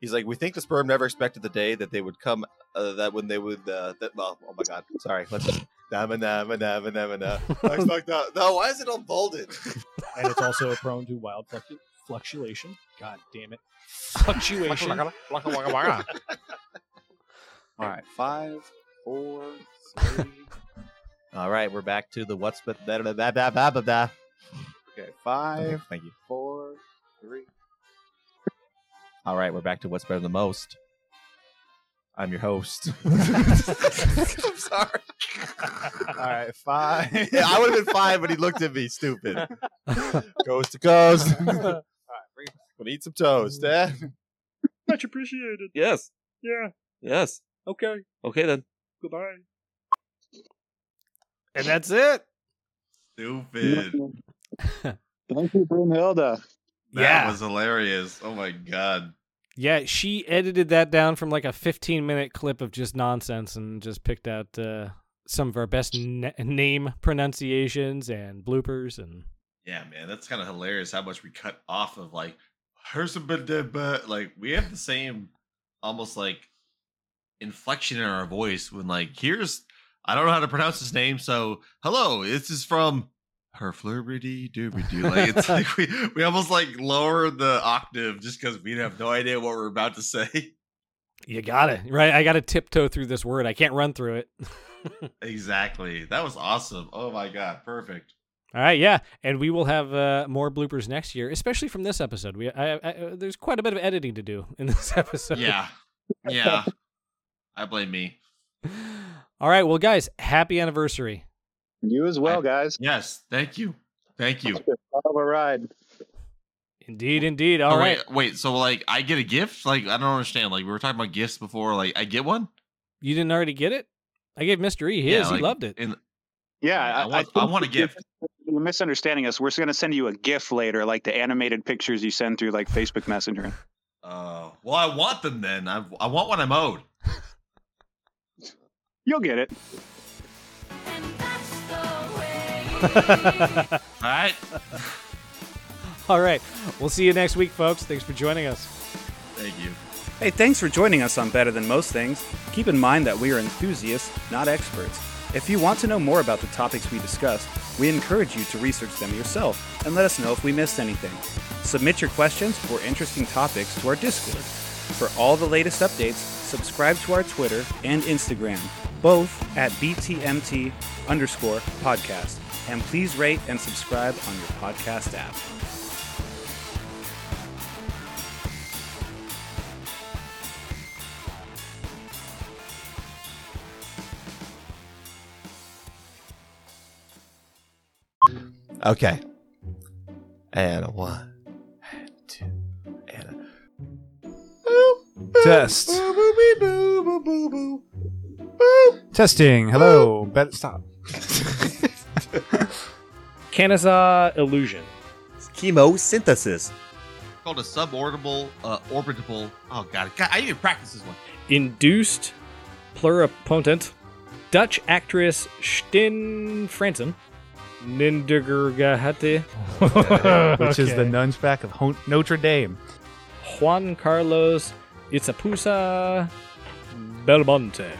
He's like, we think the sperm never expected the day that they would come. Uh, that when they would. Uh, that, well, oh my God. Sorry. Let's. Up. No, why is it all bolded? and it's also prone to wild fluctu- fluctuation. God damn it, fluctuation. All right, five, four, three. All right, we're back to the what's but da da da da da. Okay, five, Thank you. four, three. All right, we're back to what's better than most. I'm your host. I'm sorry. All right, five. Yeah, I would have been fine, but he looked at me stupid. Coast to coast. Gonna eat some toast, eh? Much appreciated. Yes. Yeah. Yes. Okay. Okay then. Goodbye. And that's it. Stupid. Thank you, Broomhilda. That Yeah. was hilarious. Oh my god. Yeah, she edited that down from like a 15 minute clip of just nonsense and just picked out uh, some of our best na- name pronunciations and bloopers and Yeah, man, that's kind of hilarious how much we cut off of like here's a bit but like we have the same almost like inflection in our voice when like here's I don't know how to pronounce his name, so hello, this is from her flurby dooby doo. Like it's like we, we almost like lower the octave just because we have no idea what we're about to say. You got it right. I got to tiptoe through this word. I can't run through it. Exactly. That was awesome. Oh my god, perfect. All right, yeah, and we will have uh, more bloopers next year, especially from this episode. We I, I, uh, there's quite a bit of editing to do in this episode. Yeah. Yeah. I blame me. All right, well, guys, happy anniversary. You as well, guys. Yes, thank you. Thank you. Hell of a ride. Indeed, indeed. All Oh, right, wait, wait, so like I get a gift? Like I don't understand. Like we were talking about gifts before. Like I get one? you didn't already get it? I gave Mister E his. Yeah, he loved it. In, Yeah, I I, want- think I want a gift. You're misunderstanding us. We're going to send you a gift later, like the animated pictures you send through like Facebook Messenger. uh, well, I want them then. I, I want what I'm owed. You'll get it. All right. All right, we'll see you next week, folks. Thanks for joining us. Thank you. Hey, thanks for joining us on Better Than Most Things. Keep in mind that we are enthusiasts, not experts. If you want to know more about the topics we discussed, we encourage you to research them yourself and let us know if we missed anything. Submit your questions or interesting topics to our Discord. For all the latest updates, subscribe to our Twitter and Instagram, both at BTMT underscore podcast. And please rate and subscribe on your podcast app. Okay. And one, Boo. Testing. Hello. Bet stop. Kanaza illusion. Chemosynthesis. Called a suborbital, uh, orbitable. Oh god, god, I need to practice this one. Induced pluripotent. Dutch actress Stin Fransen. Nindergergahate. Which is the nunchback of Hon- Notre Dame. Juan Carlos Itzapusa Belmonte.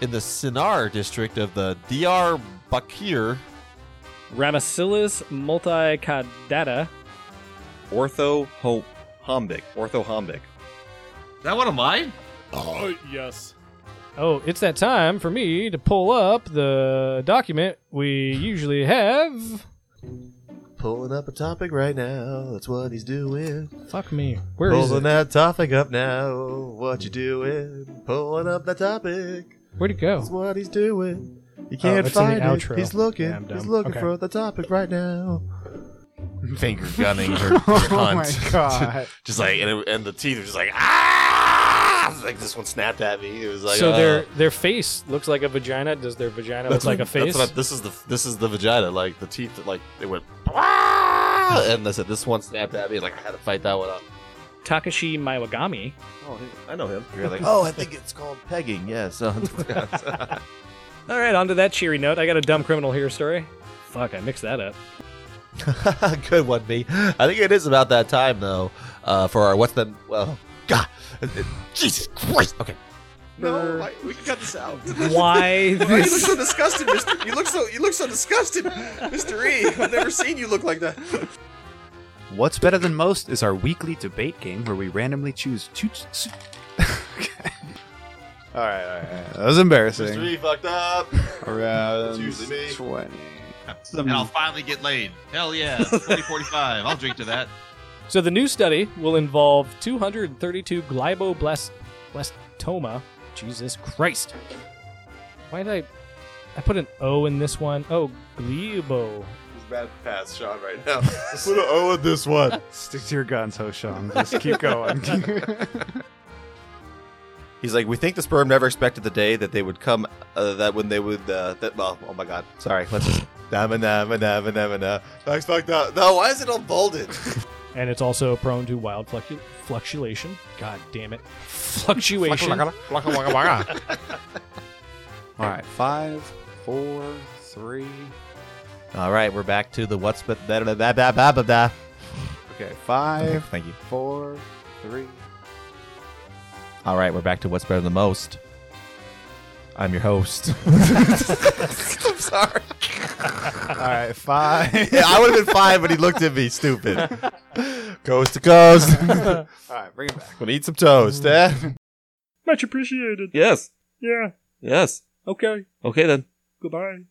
in the Sinar district of the Diyar Bakir. Ramasilis multicadata. Orthohombic. Orthohombic. Is that one of mine? Oh yes. Oh, it's that time for me to pull up the document we usually have. Pulling up a topic right now. That's what he's doing. Fuck me. Where is Pulling it? that topic up now. What you doing? Pulling up that topic. Where'd it go? That's what he's doing. You can't it's in the find it. outro. He's looking. Yeah, I'm he's looking Okay. for the topic right now. Finger gunning her, her Oh my cunt. god. just like and, it, and the teeth are just like ah. It's Like this one snapped at me. It was like so uh, their their face looks like a vagina. Does their vagina look like a face? That's what I, this is the this is the vagina. Like the teeth, like they went. "Ah!" And I said this one snapped at me. Like I had to fight that one up. Takashi Maiwagami. Oh, I know him. You're like, oh, I think it's called pegging. Yes. All right, on to that cheery note. I got a dumb criminal here story. Fuck, I mixed that up. Good one, me. I think it is about that time though. Uh, for our what's the well, God, Jesus Christ. Okay. No, why- we can cut this out. Why Why you look so disgusted, Mister? You look so you look so disgusted, Mister E. I've never seen you look like that. What's Better Than Most is our weekly debate game where we randomly choose two. two okay. All right, all right, all right. That was embarrassing. Mystery fucked up. Around It's usually me. 20. And I'll finally get laid. Hell yeah. 2045. I'll drink to that. So the new study will involve 232 glioblastoma. Jesus Christ! Why did I? I put an O in this one. Oh, gliobo. It's bad pass, Sean, right now. Put an O in this one. Stick to your guns, host Sean. Just keep going. He's like, we think the sperm never expected the day that they would come. Uh, that when they would. Uh, that well, oh my God. Sorry. Let's just. Nama nama nama nama nama. That's fucked up. No, why is it all bolded? And it's also prone to wild fluctu- fluctuation. God damn it, fluctuation. all right, five, four, three. All right, we're back to the what's but better than that. Blah, blah, blah, blah. Okay, five, Thank you. four, three. All right, we're back to what's better than most. I'm your host. I'm sorry. All right, fine. Yeah, I would have been fine, but he looked at me stupid. Coast to coast. All right, bring it back. Gonna eat some toast, eh? Much appreciated. Yes. Yeah. Yes. Okay. Okay then. Goodbye.